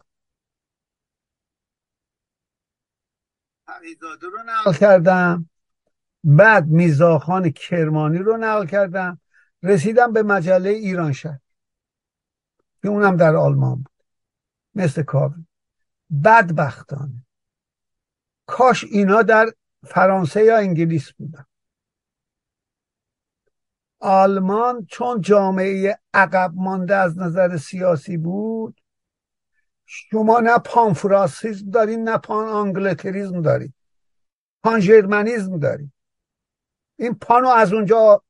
تقیزاده رو نقل کردم. بعد میزاخان کرمانی رو نقل کردم. رسیدم به مجله ایران شهر که اونم در آلمان بود مثل کاوه. بدبختانه. کاش اینا در فرانسه یا انگلیس بودن. آلمان چون جامعه عقب مانده از نظر سیاسی بود شما نه پان فرانسیزم دارین نه پان آنگلتریزم دارین پان ژرمنیزم دارین. این پانو از اونجا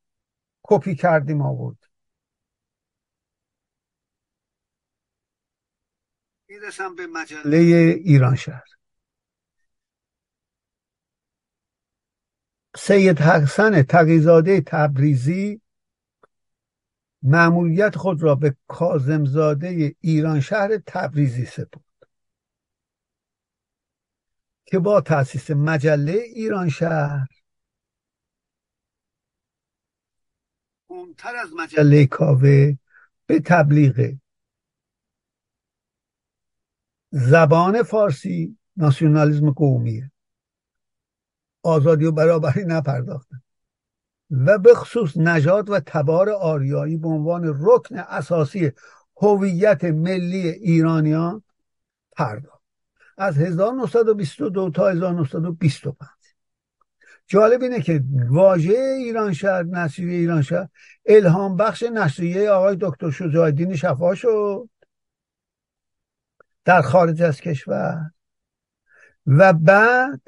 کپی کردیم آورد. می‌رسم به مجله. ایران شهر. سید حسن تقیزاده تبریزی معمولیت خود را به کازمزاده ایران شهر تبریزی سپرد که با تاسیس مجله ایران شهر اونتر از مجله کاوه به تبلیغ زبان فارسی ناسیونالیزم قومیه. آزادی و برابری نپرداختن و به خصوص نجات و تبار آریایی به عنوان رکن اساسی هویت ملی ایرانیان پرداخت. از 1922 تا 1925 جالب اینه که واژه ایران شهر نشریه ایران شهر الهام بخش نشریه آقای دکتر شجاع شفا شد. در خارج از کشور. و بعد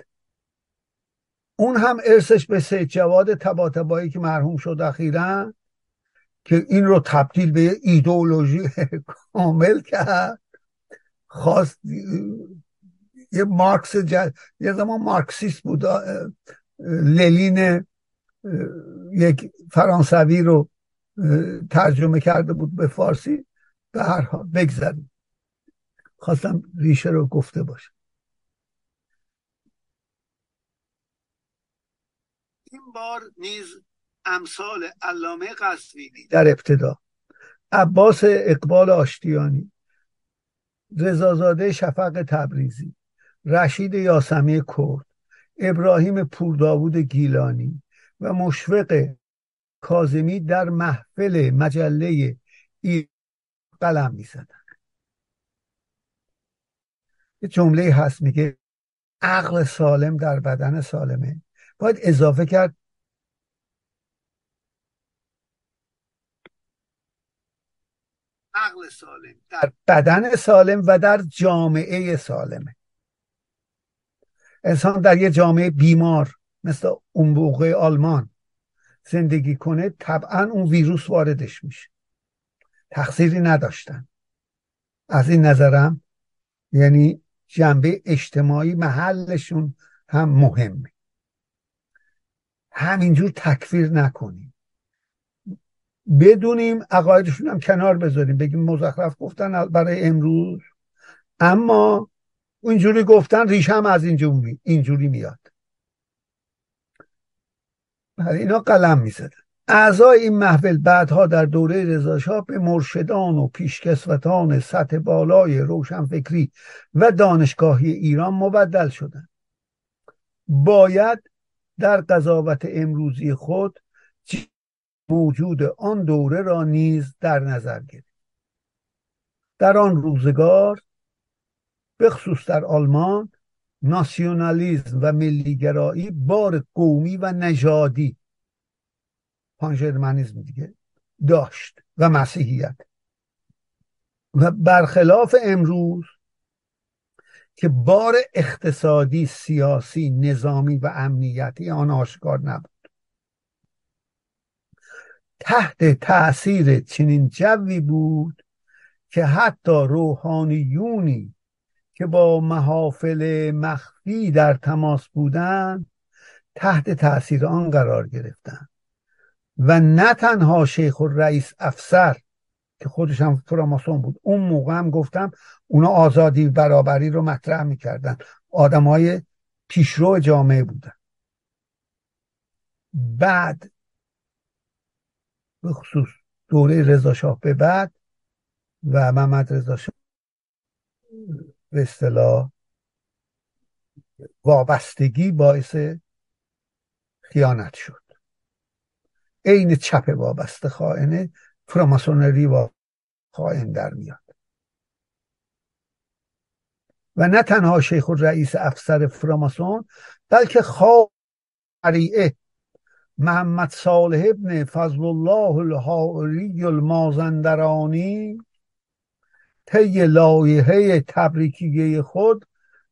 اون هم ارسش به سید جواد تباتبایی که مرحوم شد اخیرا که این رو تبدیل به ایدئولوژی کامل کرد. خواست یه مارکس جد... یه زمان مارکسیست بود للین یک فرانسوی رو ترجمه کرده بود به فارسی. به هر حال بگذاریم. خواستم ریشه رو گفته باشم. این بار نیز امثال علامه قصوینی در ابتدا. عباس اقبال آشتیانی رضازاده شفق تبریزی رشید یاسمی کرد ابراهیم پورداوود گیلانی و مشفق کازمی در محفل مجله ای قلم می زدن. یه جمله هست میگه عقل سالم در بدن سالمه. باید اضافه کرد. عقل سالم در بدن سالم و در جامعه سالمه انسان در یه جامعه بیمار مثل اون موقع آلمان زندگی کنه طبعا اون ویروس واردش میشه. تقصیری نداشتن. از این نظرم یعنی جنبه اجتماعی محلشون هم مهمه. همینجور تکفیر نکنیم. بدونیم عقایدشون هم کنار بذاریم. بگیم مزخرف گفتن برای امروز. اما اینجوری گفتن ریشه هم از اینجوری اینجوری میاد. برای اینا قلم می‌زدن. اعضای این محفل بعدها در دوره رضاشاه به مرشدان و پیشکسوتان سطح بالای روشنفکری و دانشگاهی ایران مبدل شدند. باید در قضاوت امروزی خود موجود آن دوره را نیز در نظر گرفت. در آن روزگار به خصوص در آلمان ناسیونالیزم و ملیگرایی بار قومی و نژادی پانژرمنیزم دیگه داشت و مسیحیت. و برخلاف امروز که بار اقتصادی سیاسی نظامی و امنیتی آن آشکار نبود. تحت تاثیر چنین جوی بود که حتی روحانیونی که با محافل مخفی در تماس بودند تحت تاثیر آن قرار گرفتند. و نه تنها شیخ و رئیس افسر که خودش هم فراماسون بود. اون موقع هم گفتم اونا آزادی برابری رو مطرح می‌کردن. آدم های پیشرو جامعه بودن. بعد به خصوص دوره رضا به بعد و محمد رضا شاه به اصطلاح وابستگی باعث خیانت شد. عین چپ وابسته خائنه فراماسونری و خائن در میاد. و نه تنها شیخ و رئیس افسر فراماسون بلکه خاریعه محمد صالح ابن فضل الله الحاری المازندرانی طی لایحه تبریکیه خود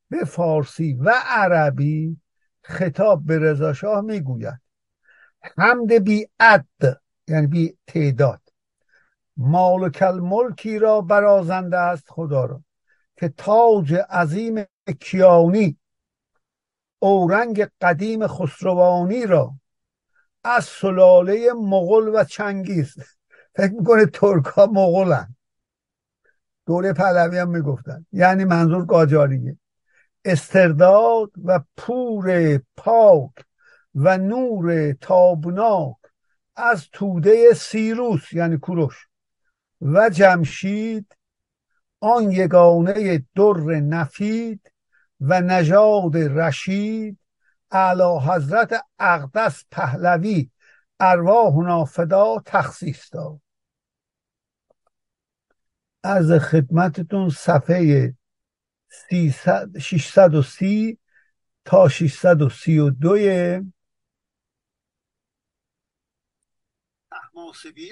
به فارسی و عربی خطاب به رضا شاه می‌گوید. حمد بی عد یعنی بی تعداد. مالک الملکی را برازنده است خدا را که تاج عظیم کیانی اورنگ قدیم خسروانی را از سلاله مغل و چنگیز فکر می‌کنه ترک ها مغلن دوره پهلوی هم می‌گفتن. یعنی منظور قاجاریه. استرداد و پور پاک و نور تابناک از توده سیروس یعنی کوروش. و جمشید آن یگانه در نفید و نژاد رشید اعلی حضرت اقدس پهلوی ارواح فدا تخصیص داد. از خدمتتون صفحه 630 تا 632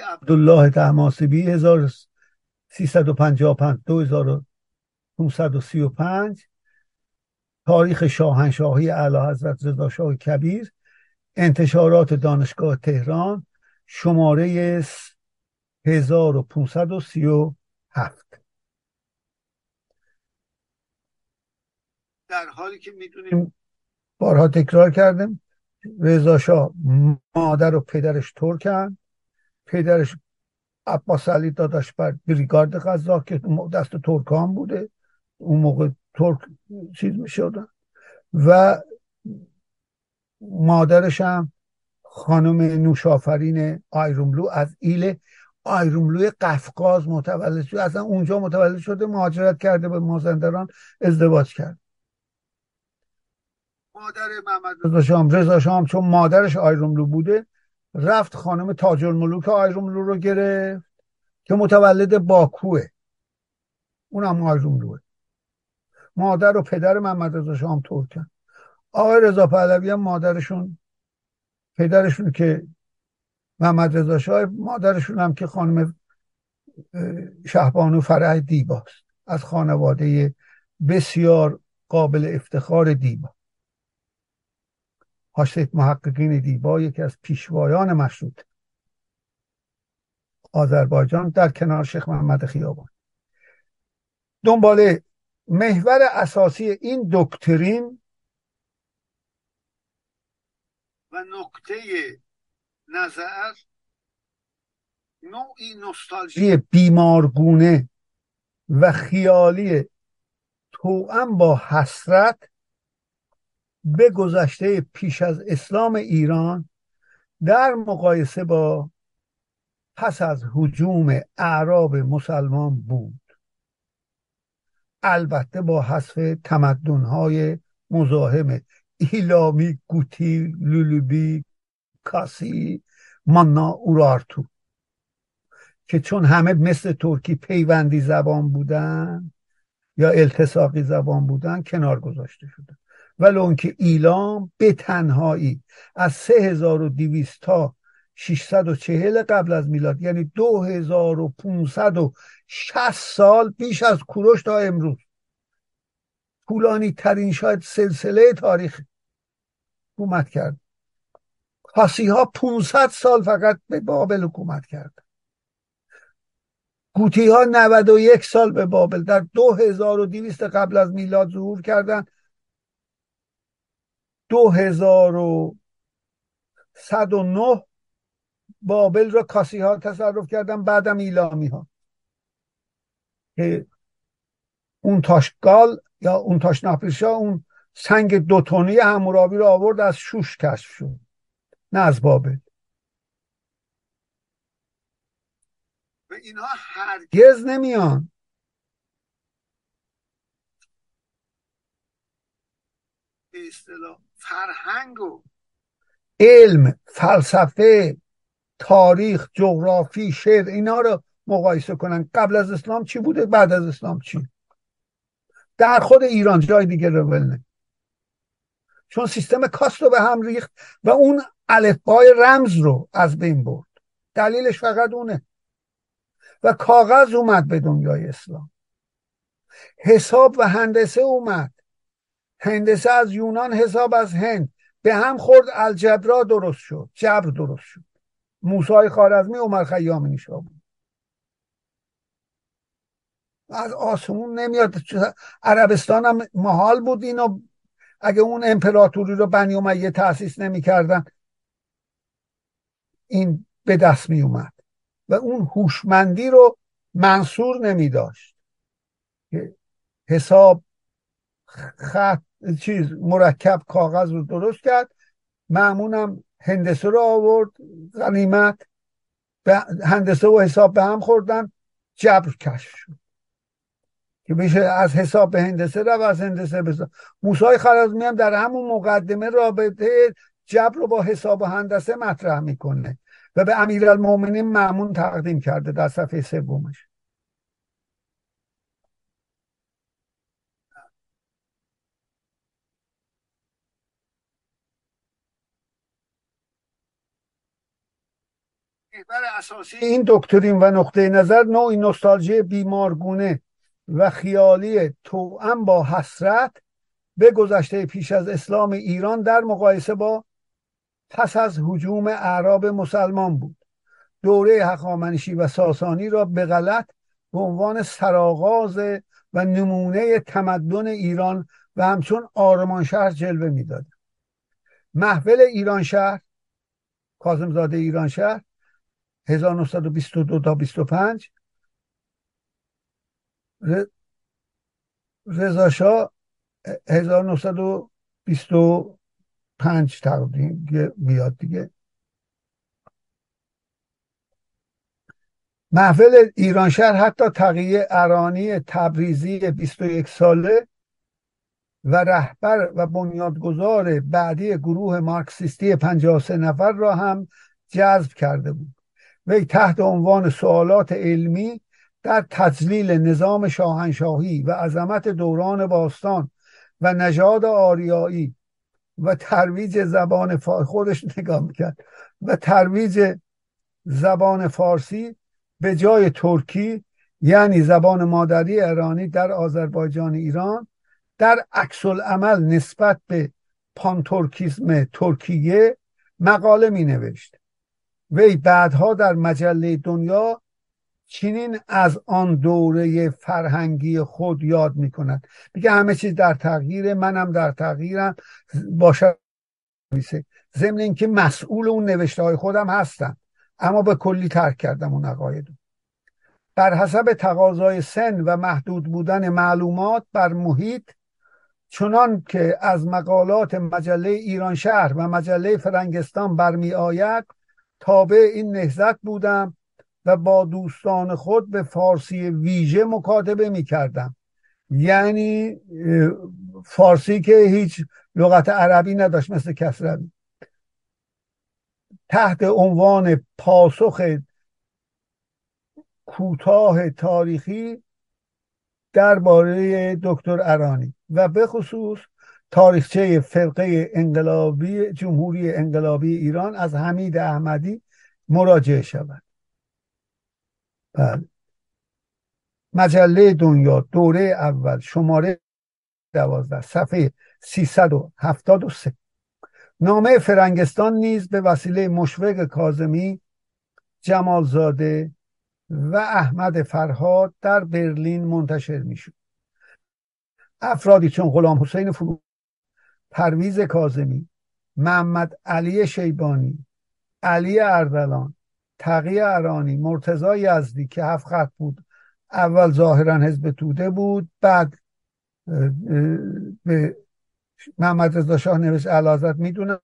عبدالله تحماسبی 1355 2535 تاریخ شاهنشاهی اعلی حضرت رضا شاه کبیر. انتشارات دانشگاه تهران شماره 1537 در حالی که می‌دونیم بارها تکرار کردیم رضا شاه مادر و پدرش ترکن. پدرش عباس علی داداش بر بریگارد غذا که دست ترکان بوده اون موقع ترک چیز می شدن و مادرش هم خانم نوشافرین آیروملو از ایل آیروملوی قفقاز متولد شده اصلا اونجا متولد شده مهاجرت کرده به مازندران ازدواج کرد. مادر محمد رضا شام شام چون مادرش آیروملو بوده رفت خانم تاج الملوک آیروملو رو گرفت که متولد باکوه. اونم آیروملوه. مادر و پدر محمد رضا شام ترکن آقای رضا پهلوی هم مادرشون پدرشون که محمد رضا شاه مادرشون هم که خانم شهبانو فرح دیباست. از خانواده بسیار قابل افتخار دیبا. هاشت محققین دیبا یکی از پیشوایان مشروط آذربایجان در کنار شیخ محمد خیابان. دنباله محور اساسی این دکترین و نکته نظر نوعی نوستالژی بیمارگونه و خیالی توأم با حسرت به گذشته پیش از اسلام ایران در مقایسه با پس از حجوم اعراب مسلمان بود. البته با حذف تمدنهای مزاحم ایلامی گوتی لولوبی کاسی مانا اورارتو که چون همه مثل ترکی پیوندی زبان بودن یا التصاقی زبان بودن کنار گذاشته شده ولی که ایلام به تنهایی از 3200 تا 640 قبل از میلاد یعنی 2560 سال بیش از کوروش تا امروز. طولانی ترین شاید سلسله تاریخ حکومت کرد. کاسی ها 500 سال فقط به بابل حکومت کرد. گوتی ها 91 سال به بابل. در 2200 قبل از میلاد ظهور کردن 2109 بابل را کاسی ها تصرف کردن بعدم ایلامی ها که اون تاشگال یا اون تاش اون سنگ دوتونی همورابی رو آورد از شوش کشف شد نه از بابل. اینها هرگز نمیان. به اصطلاح فرهنگ و علم فلسفه تاریخ جغرافی شعر اینا رو مقایسه کنن. قبل از اسلام چی بوده؟ بعد از اسلام چی؟ در خود ایران جای دیگه رو نه چون سیستم کاست رو به هم ریخت و اون الفبای رمز رو از بین برد. دلیلش فقط اونه. و کاغذ اومد به دنیای اسلام. حساب و هندسه اومد. هندسه از یونان حساب از هند. به هم خورد الجبرا درست شد. جبر درست شد. موسای خارزمی عمر خیام نیشا بود از آسمون نمیاد. عربستان هم محال بود اینو. اگه اون امپراتوری رو بنی امیه تاسیس نمی‌کردن این به دست می اومد و اون هوشمندی رو منصور نمی داشت حساب خط چیز مرکب کاغذ رو درست کرد. معمونم هندسه رو آورد غنیمت به هندسه و حساب به هم خوردن جبر کشف شد. که میشه از حساب به هندسه رو از هندسه به موسای خرازمی هم در همون مقدمه رابطه جبر رو با حساب و هندسه مطرح می‌کنه و به امیرالمومنین معمون تقدیم کرده در صفحه سومش. محور اساسی این دکترین و نقطه نظر نوعی نوستالژی بیمارگونه و خیالی توأم با حسرت به گذشته پیش از اسلام ایران در مقایسه با پس از حجوم اعراب مسلمان بود. دوره هخامنشی و ساسانی را به غلط به عنوان سرآغاز و نمونه تمدن ایران و همچون آرمان شهر جلوه می‌داد محفل ایران شهر کازمزاده ایران شهر 1922 تا 25 رضا شاه 1925 تقدیم میاد دیگه. محفل ایران شهر حتی تقیه ارانی تبریزی 21 ساله و رهبر و بنیادگذار بعدی گروه مارکسیستی 53 نفر را هم جذب کرده بود. وی تحت عنوان سوالات علمی در تجلیل نظام شاهنشاهی و عظمت دوران باستان و نژاد آریایی و ترویج زبان خودش نگاه می‌کرد. و ترویج زبان فارسی به جای ترکی یعنی زبان مادری ایرانی در آذربایجان ایران در عکس العمل نسبت به پانتورکیسم ترکیه مقاله می نوشت وی بعدها در مجله دنیا چنین از آن دوره فرهنگی خود یاد می کند میگه همه چیز در تغییر منم در تغییرم. باشد ضمن اینکه مسئول اون نوشته های خودم هستم. اما به کلی ترک کردم اون عقاید بر حسب تقاضای سن و محدود بودن معلومات بر محیط چنان که از مقالات مجله ایران شهر و مجله فرنگستان برمی آید تابع این نهزت بودم و با دوستان خود به فارسی ویژه مکاتبه می کردم یعنی فارسی که هیچ لغت عربی نداشت مثل کسروی. تحت عنوان پاسخ کوتاه تاریخی درباره دکتر ارانی. و به خصوص تاریخچه فرقه انقلابی جمهوری انقلابی ایران از حمید احمدی مراجعه شود. بله. مجله دنیا دوره اول شماره دوازده صفحه 373 نامه فرنگستان نیز به وسیله مشفق کازمی جمالزاده و احمد فرهاد در برلین منتشر می‌شد. افرادی چون غلام حسین پرویز کازمی محمد علی شیبانی علی اردلان تقی ارانی مرتضا یزدی که هفت خط بود اول ظاهرا حزب توده بود بعد به محمد رضا شاه نوشت علازت می‌دونم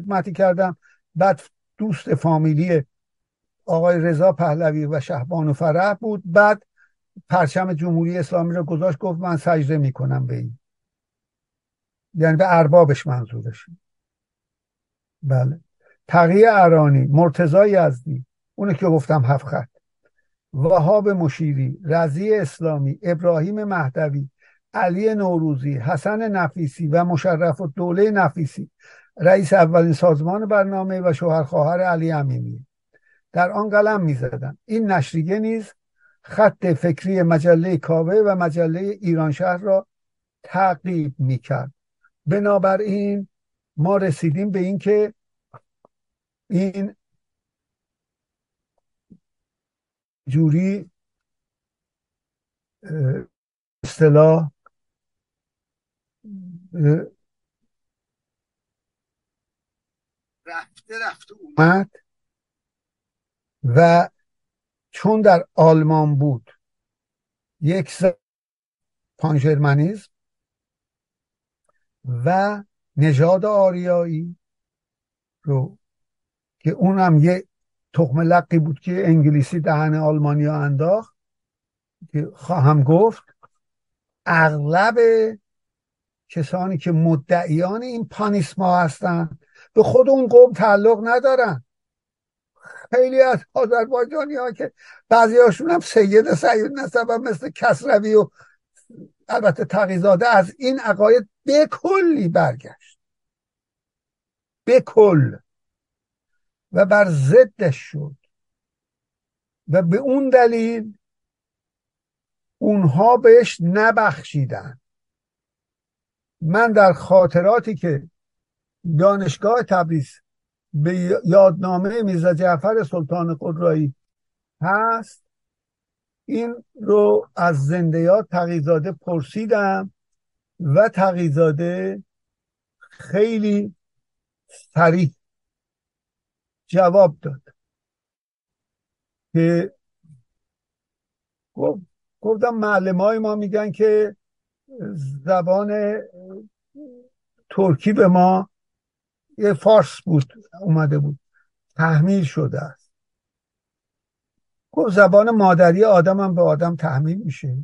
خدمتی کردم. بعد دوست فامیلی آقای رضا پهلوی و شهبان و فرح بود. بعد پرچم جمهوری اسلامی رو گذاشت گفت من سجده می‌کنم به این. یعنی به اربابش منظورش بله. تقیه ارانی مرتضا یزدی اونه که گفتم هفت خط. وهاب مشیری رضی اسلامی ابراهیم مهدوی علی نوروزی حسن نفیسی و مشرف و دوله نفیسی. رئیس اولین سازمان برنامه و شوهر خواهر علی امینی. در آن قلم می‌زدند این نشریه نیز خط فکری مجله کاوه و مجله ایران شهر را تعقیب می‌کرد. بنابراین ما رسیدیم به اینکه این جوری اصطلاح رفته رفته اومد. و چون در آلمان بود یک پانژرمنیزم و نژاد آریایی رو که اونم یه تخم لقی بود که انگلیسی دهن آلمانیا انداخت که خواهم گفت اغلب کسانی که مدعیان این پانیسما هستند به خود اون قوم تعلق ندارن. خیلی از آذربایجانی ها که بعضی هاشون هم سید سعید نسب مثل کسروی و البته تقیزاده از این عقاید به کلی برگشت. به کل. و بر ضدش شد. و به اون دلیل اونها بهش نبخشیدن. من در خاطراتی که دانشگاه تبریز به یادنامه میرزا جعفر سلطان قدرایی هست این رو از زندیات تقیزاده پرسیدم و تقیزاده خیلی سریع جواب داد که گفتم معلم های ما میگن که زبان ترکی به ما یه فارس بود اومده بود تحمیل شده زبان مادری آدم هم به آدم تحمیل میشه.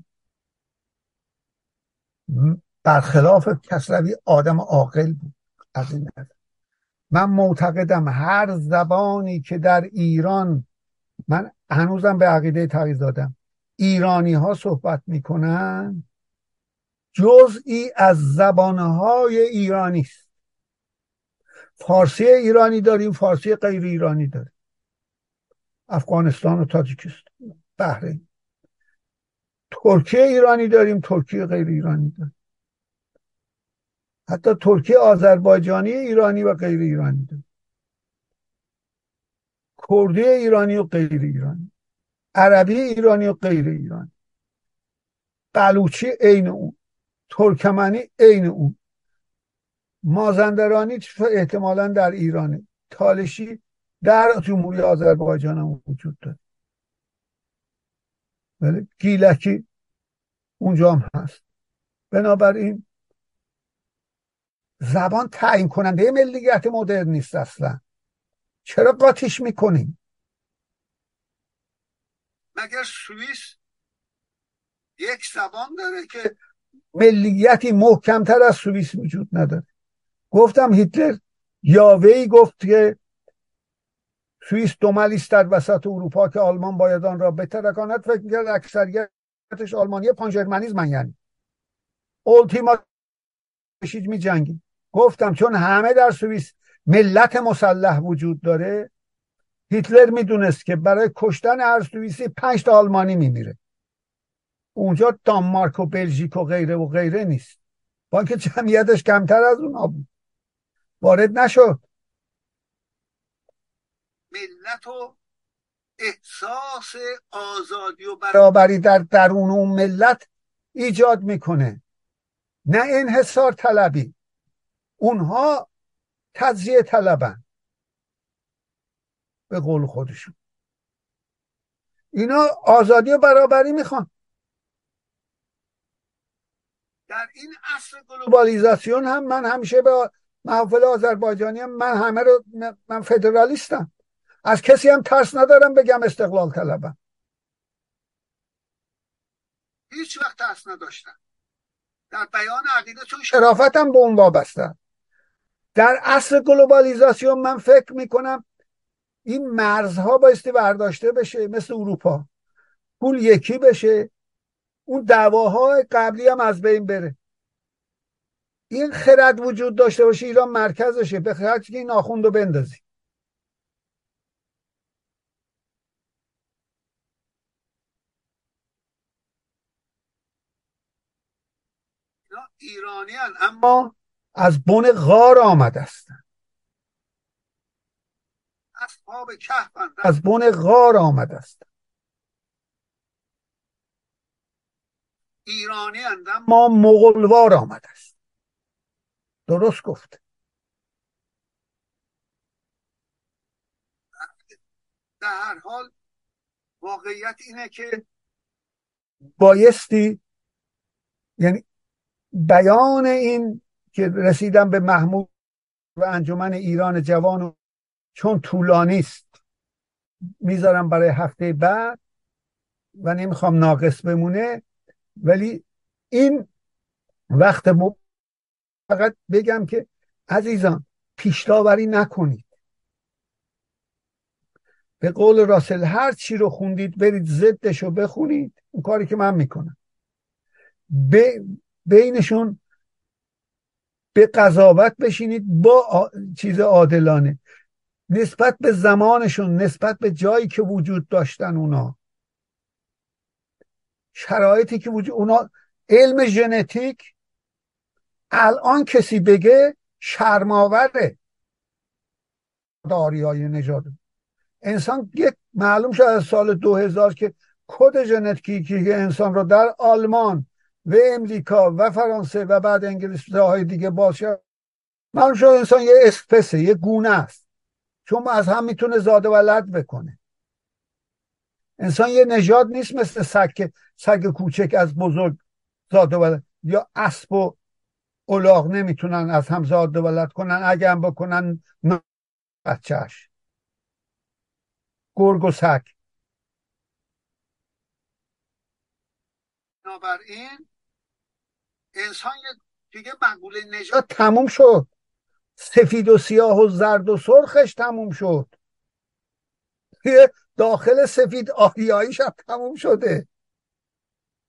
برخلاف کسروی آدم عاقل بود. از این من معتقدم هر زبانی که در ایران من هنوزم به عقیده تغییر دادم ایرانی ها صحبت می‌کنن جزئی از زبانهای ایرانی است. فارسی ایرانی داریم فارسی غیر ایرانی داریم. افغانستان و تاجیکستان بحرین. ترکیه ایرانی داریم ترکیه غیر ایرانی داریم. حتی ترکیه آذربایجانی ایرانی و غیر ایرانی داریم. کردی ایرانی و غیر ایرانی. عربی ایرانی و غیر ایرانی. بلوچی عین اون. ترکمنی عین اون. مازندرانی احتمالا در ایرانه. تالشی در جمهوری آذربایجان هم وجود داره. ولی گیلکی اونجا هم هست. بنابراین زبان تعیین کننده ملیت مدرن نیست اصلا. چرا قاطیش می‌کنیم؟ مگر سوئیس یک زبان داره که ملیتی محکمتر از سوئیس وجود نداره؟ گفتم هیتلر یاوهی گفت که سوئیس است در وسط اروپا که آلمان باید آن را بترکاند فکر می‌کرد اکثریتش آلمانی من یعنی. اولتیما بشید می جنگیم گفتم چون همه در سوئیس ملت مسلح وجود داره هیتلر می‌دونست که برای کشتن هر سوئیسی پنج تا آلمانی میمیره. اونجا دانمارک و بلژیک و غیره و غیره نیست. با اینکه جمعیتش کمتر از اونها بود. وارد نشد. ملت و احساس آزادی و برابری. در درون اون ملت ایجاد می‌کنه. نه انحصار طلبی. اونها تجزیه طلبن. به قول خودشون. اینا آزادی و برابری می‌خوان. در این عصر گلوبالیزاسیون هم من همیشه به محافل آذربایجانی هم من همه رو من فدرالیستم. از کسی هم ترس ندارم بگم استقلال طلبم. هیچ وقت ترس نداشتم. در بیان عقیدتون شرافتم به اون وابستم در اصل گلوبالیزاسیون من فکر می‌کنم این مرزها بایستی برداشته بشه مثل اروپا. پول یکی بشه. اون دعواهای قبلی هم از بین بره. این خرد وجود داشته باشه ایران مرکزشه. به خرد که این آخوند رو بندازی ایرانی اما از بن غار آمده هستند اصحاب از بن غار آمده است ایرانی ما مغلوار آمده است درست گفت. در هر حال واقعیت اینه که بایستی یعنی بیان این که رسیدم به محمود و انجمن ایران جوان چون طولانی است. می‌ذارم برای هفته بعد و نمی‌خوام ناقص بمونه ولی این وقت فقط بگم که عزیزان پیشتاوری نکنید. به قول راسل هر چی رو خوندید برید ضدش رو بخونید. اون کاری که من می‌کنم. بینشون به قضاوت بشینید با چیز عادلانه. نسبت به زمانشون نسبت به جایی که وجود داشتن اونا. شرایطی که وجود اونا علم ژنتیک الان کسی بگه شرماوره. داریای نژاد. انسان یک معلوم شد از سال 2000 که کد ژنتیکی انسان رو در آلمان و امریکا و فرانسه و بعد انگلیس های دیگه باشه معلوم شد انسان یه اسپسه یه گونه است. چون از هم می‌تونه زاده ولد بکنه. انسان یه نژاد نیست مثل سگ سگ کوچک از بزرگ زاده ولد یا اسب و الاغ نمی‌تونن از هم زاده ولد کنن. اگه هم بکنن بچهش گرگ و سگ. بنابراین انسان دیگه مقبول نژاد تموم شد. سفید و سیاه و زرد و سرخش تموم شد. داخل سفید آریاییش هم تموم شده.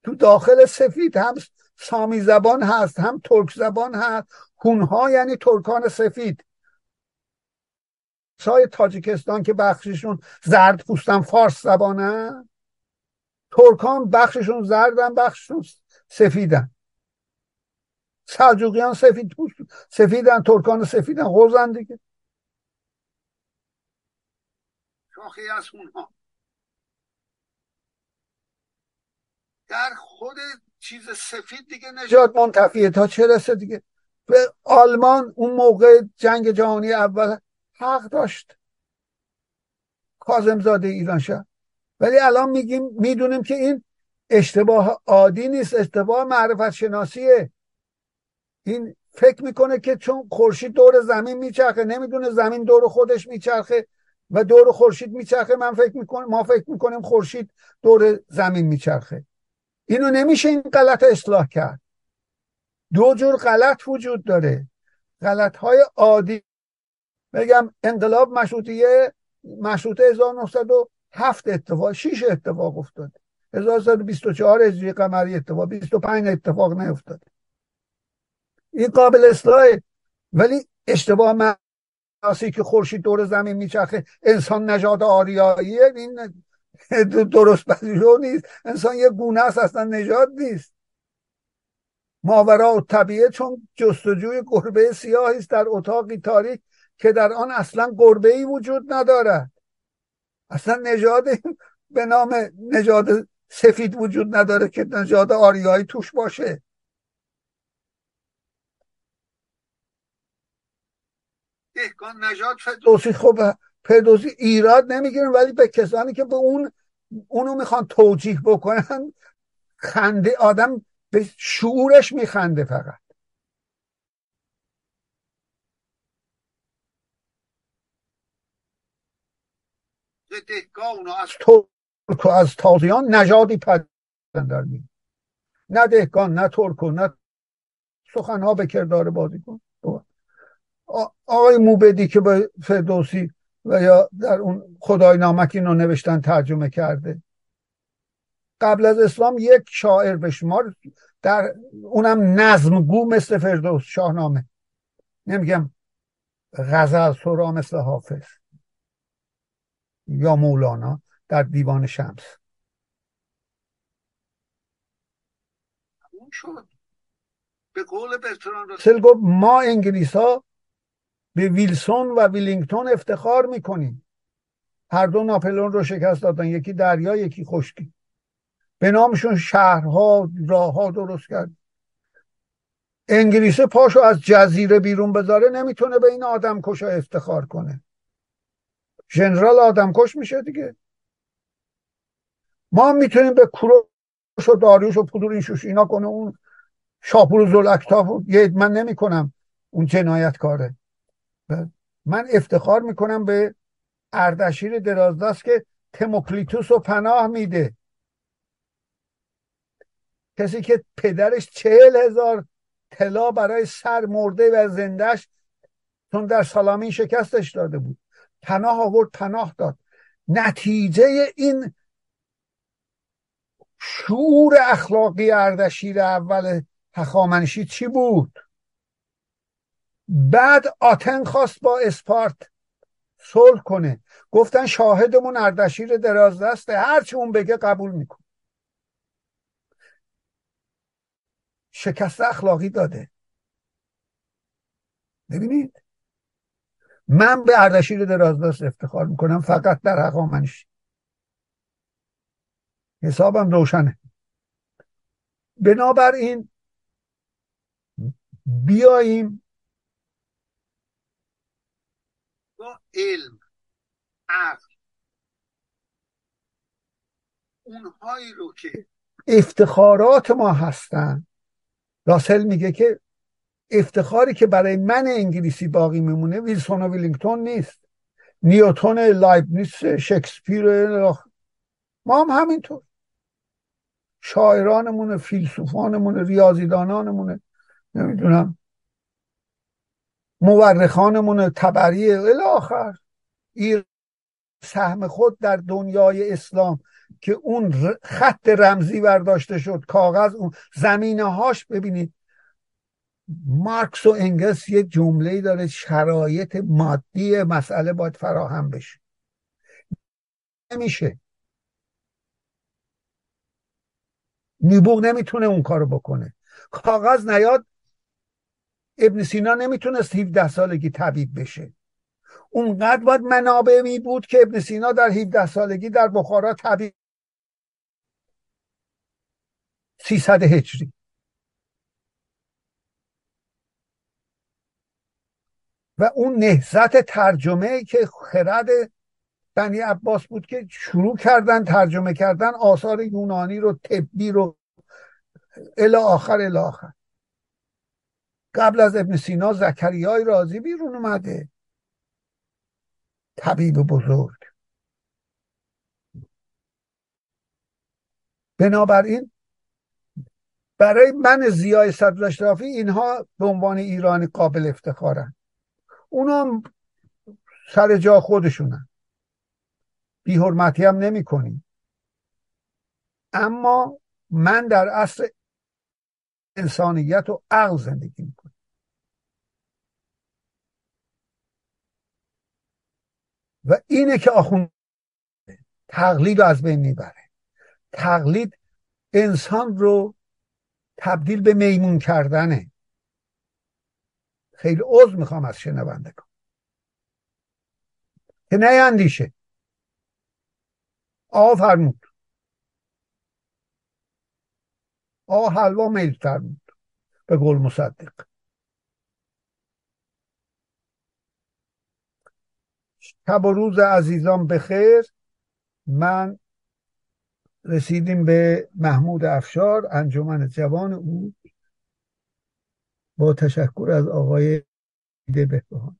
تو داخل سفید هم سامی زبان هست هم ترک زبان هست. هونها یعنی ترکان سفید. سای تاجیکستان که بخششون زرد پوستن فارس زبانه ترکان بخششون زردن بخششون سفیدن. سلجوقیان سفید پوست سفیدن ترکان سفیدن غوزن دیگه. شاخی از اونها. در خود چیز سفید دیگه نجات منتفیه تا چه رسه دیگه؟ به آلمان اون موقع جنگ جهانی اول حق داشت. کازم زاده ایران شد ولی الان میگیم می‌دونیم که این اشتباه عادی نیست اشتباه معرفت شناسیه. این فکر می‌کنه که چون خورشید دور زمین میچرخه نمی‌دونه زمین دور خودش میچرخه و دور خورشید میچرخه من فکر می‌کنم ما فکر می‌کنیم خورشید دور زمین میچرخه. اینو نمیشه این غلط اصلاح کرد. دو جور غلط وجود داره. غلط های عادی بگم انقلاب مشروطیه مشروطه 1907 اتفاق 6 اتفاق افتاده. 1924 هجری قمری اتفاق 25 اتفاق نیفتاده. این قابل اصلاحه. ولی اشتباه معناسی که خورشید دور زمین میچرخه انسان نژاد آریاییه. این درست پذیرو نیست. انسان یه گونه است اصلا نژاد نیست. ماورا و طبیعه چون جستجوی گربه سیاهی است در اتاقی تاریک که در آن اصلا گربه ای وجود ندارد. اصلا نژاد به نام نژاد سفید وجود نداره که نژاد آریایی توش باشه. دهکان نجات فردوسی خب فردوسی ایراد نمی‌گیرن ولی به کسانی که به اون اونو می‌خوان توجیه بکنن خنده آدم به شعورش میخنده فقط. از ترک و از تازیان نژادی در می نه دهگان نه ترک و نه سخنها به کردار بازی کن آقای موبدی که به فردوسی و یا در اون خدای نامک اینو نوشتن ترجمه کرده. قبل از اسلام یک شاعر به شمار در اونم نظمگو مثل فردوس شاهنامه. نمیگم غزل سرا مثل حافظ یا مولانا در دیوان شمس. شد. به قول برتران گفت ما انگلیس ها به ویلسون و ویلینگتون افتخار می‌کنیم. هر دو ناپلون رو شکست دادن یکی دریا یکی خشکی. به نامشون شهرها راهها درست کرد. انگلیس پاشو از جزیره بیرون بذاره نمی‌تونه به این آدم کشا افتخار کنه. ژنرال آدم کش میشه دیگه. ما می‌تونیم به کوروش و داریوش و پودور این شوش اینا کنه. اون شاپور و زلکتاف یه من نمی کنم اون جنایت کاره من افتخار می‌کنم به اردشیر درازدست که تموکلیتوس رو پناه میده. کسی که پدرش چهل هزار طلا برای سر مرده و زندهش چون در سلامی شکستش داده بود. پناه آورد پناه داد. نتیجه این شعور اخلاقی اردشیر اول هخامنشی چی بود؟ بعد آتن خواست با اسپارت صلح کنه. گفتن شاهدمون اردشیر درازدسته. هرچی اون بگه قبول میکن شکست اخلاقی داده. ببینید. من به اردشیر درازدست افتخار می‌کنم. فقط در هخامنشی حسابم روشنه. بنابراین بیاییم با علم عقل اونهایی رو که افتخارات ما هستن. راسل میگه که افتخاری که برای من انگلیسی باقی میمونه ویلسون و ویلینگتون نیست. نیوتون نیست شکسپیر ما هم همینطور. شاعرانمونه فیلسوفانمونه ریاضیدانانمونه نمی‌دونم. مورخانمون تبری الاخر این سهم خود در دنیای اسلام که اون خط رمزی برداشته شد کاغذ اون زمینه هاش ببینید مارکس و انگلس یه جمله داره شرایط مادی مسئله باید فراهم بشه. نمیشه. نیبوغ نمی‌تونه اون کارو بکنه. کاغذ نیاد ابن سینا نمی‌تونست 17 سالگی طبیب بشه. اونقدر باید منابع می بود که ابن سینا در 17 سالگی در بخارا طبیب 300 هجری. و اون نهزت ترجمه که خرد بنی عباس بود که شروع کردن ترجمه کردن آثار یونانی رو طبی رو الی آخر الی آخر. قبل از ابن سینا زکریای رازی بیرون اومده. طبیب بزرگ. بنابراین برای من زیای صدر اینها به عنوان ایرانی قابل افتخارن. اونا سر جا خودشونن. بی حرمتی هم نمی کنیم اما من در اصل انسانیت و عقل زندگی می‌کنم. و اینه که آخون تقلید رو از بین می‌بره. تقلید انسان رو تبدیل به میمون کردنه. خیلی عضو می‌خوام از شنوندگان. که اندیشه آقا فرمود. آقا حلوا میل فرمود. به گل مصدق. شب و روز عزیزان بخیر. من رسیدیم به محمود افشار انجمن جوان او. با تشکر از آقای بهبهان.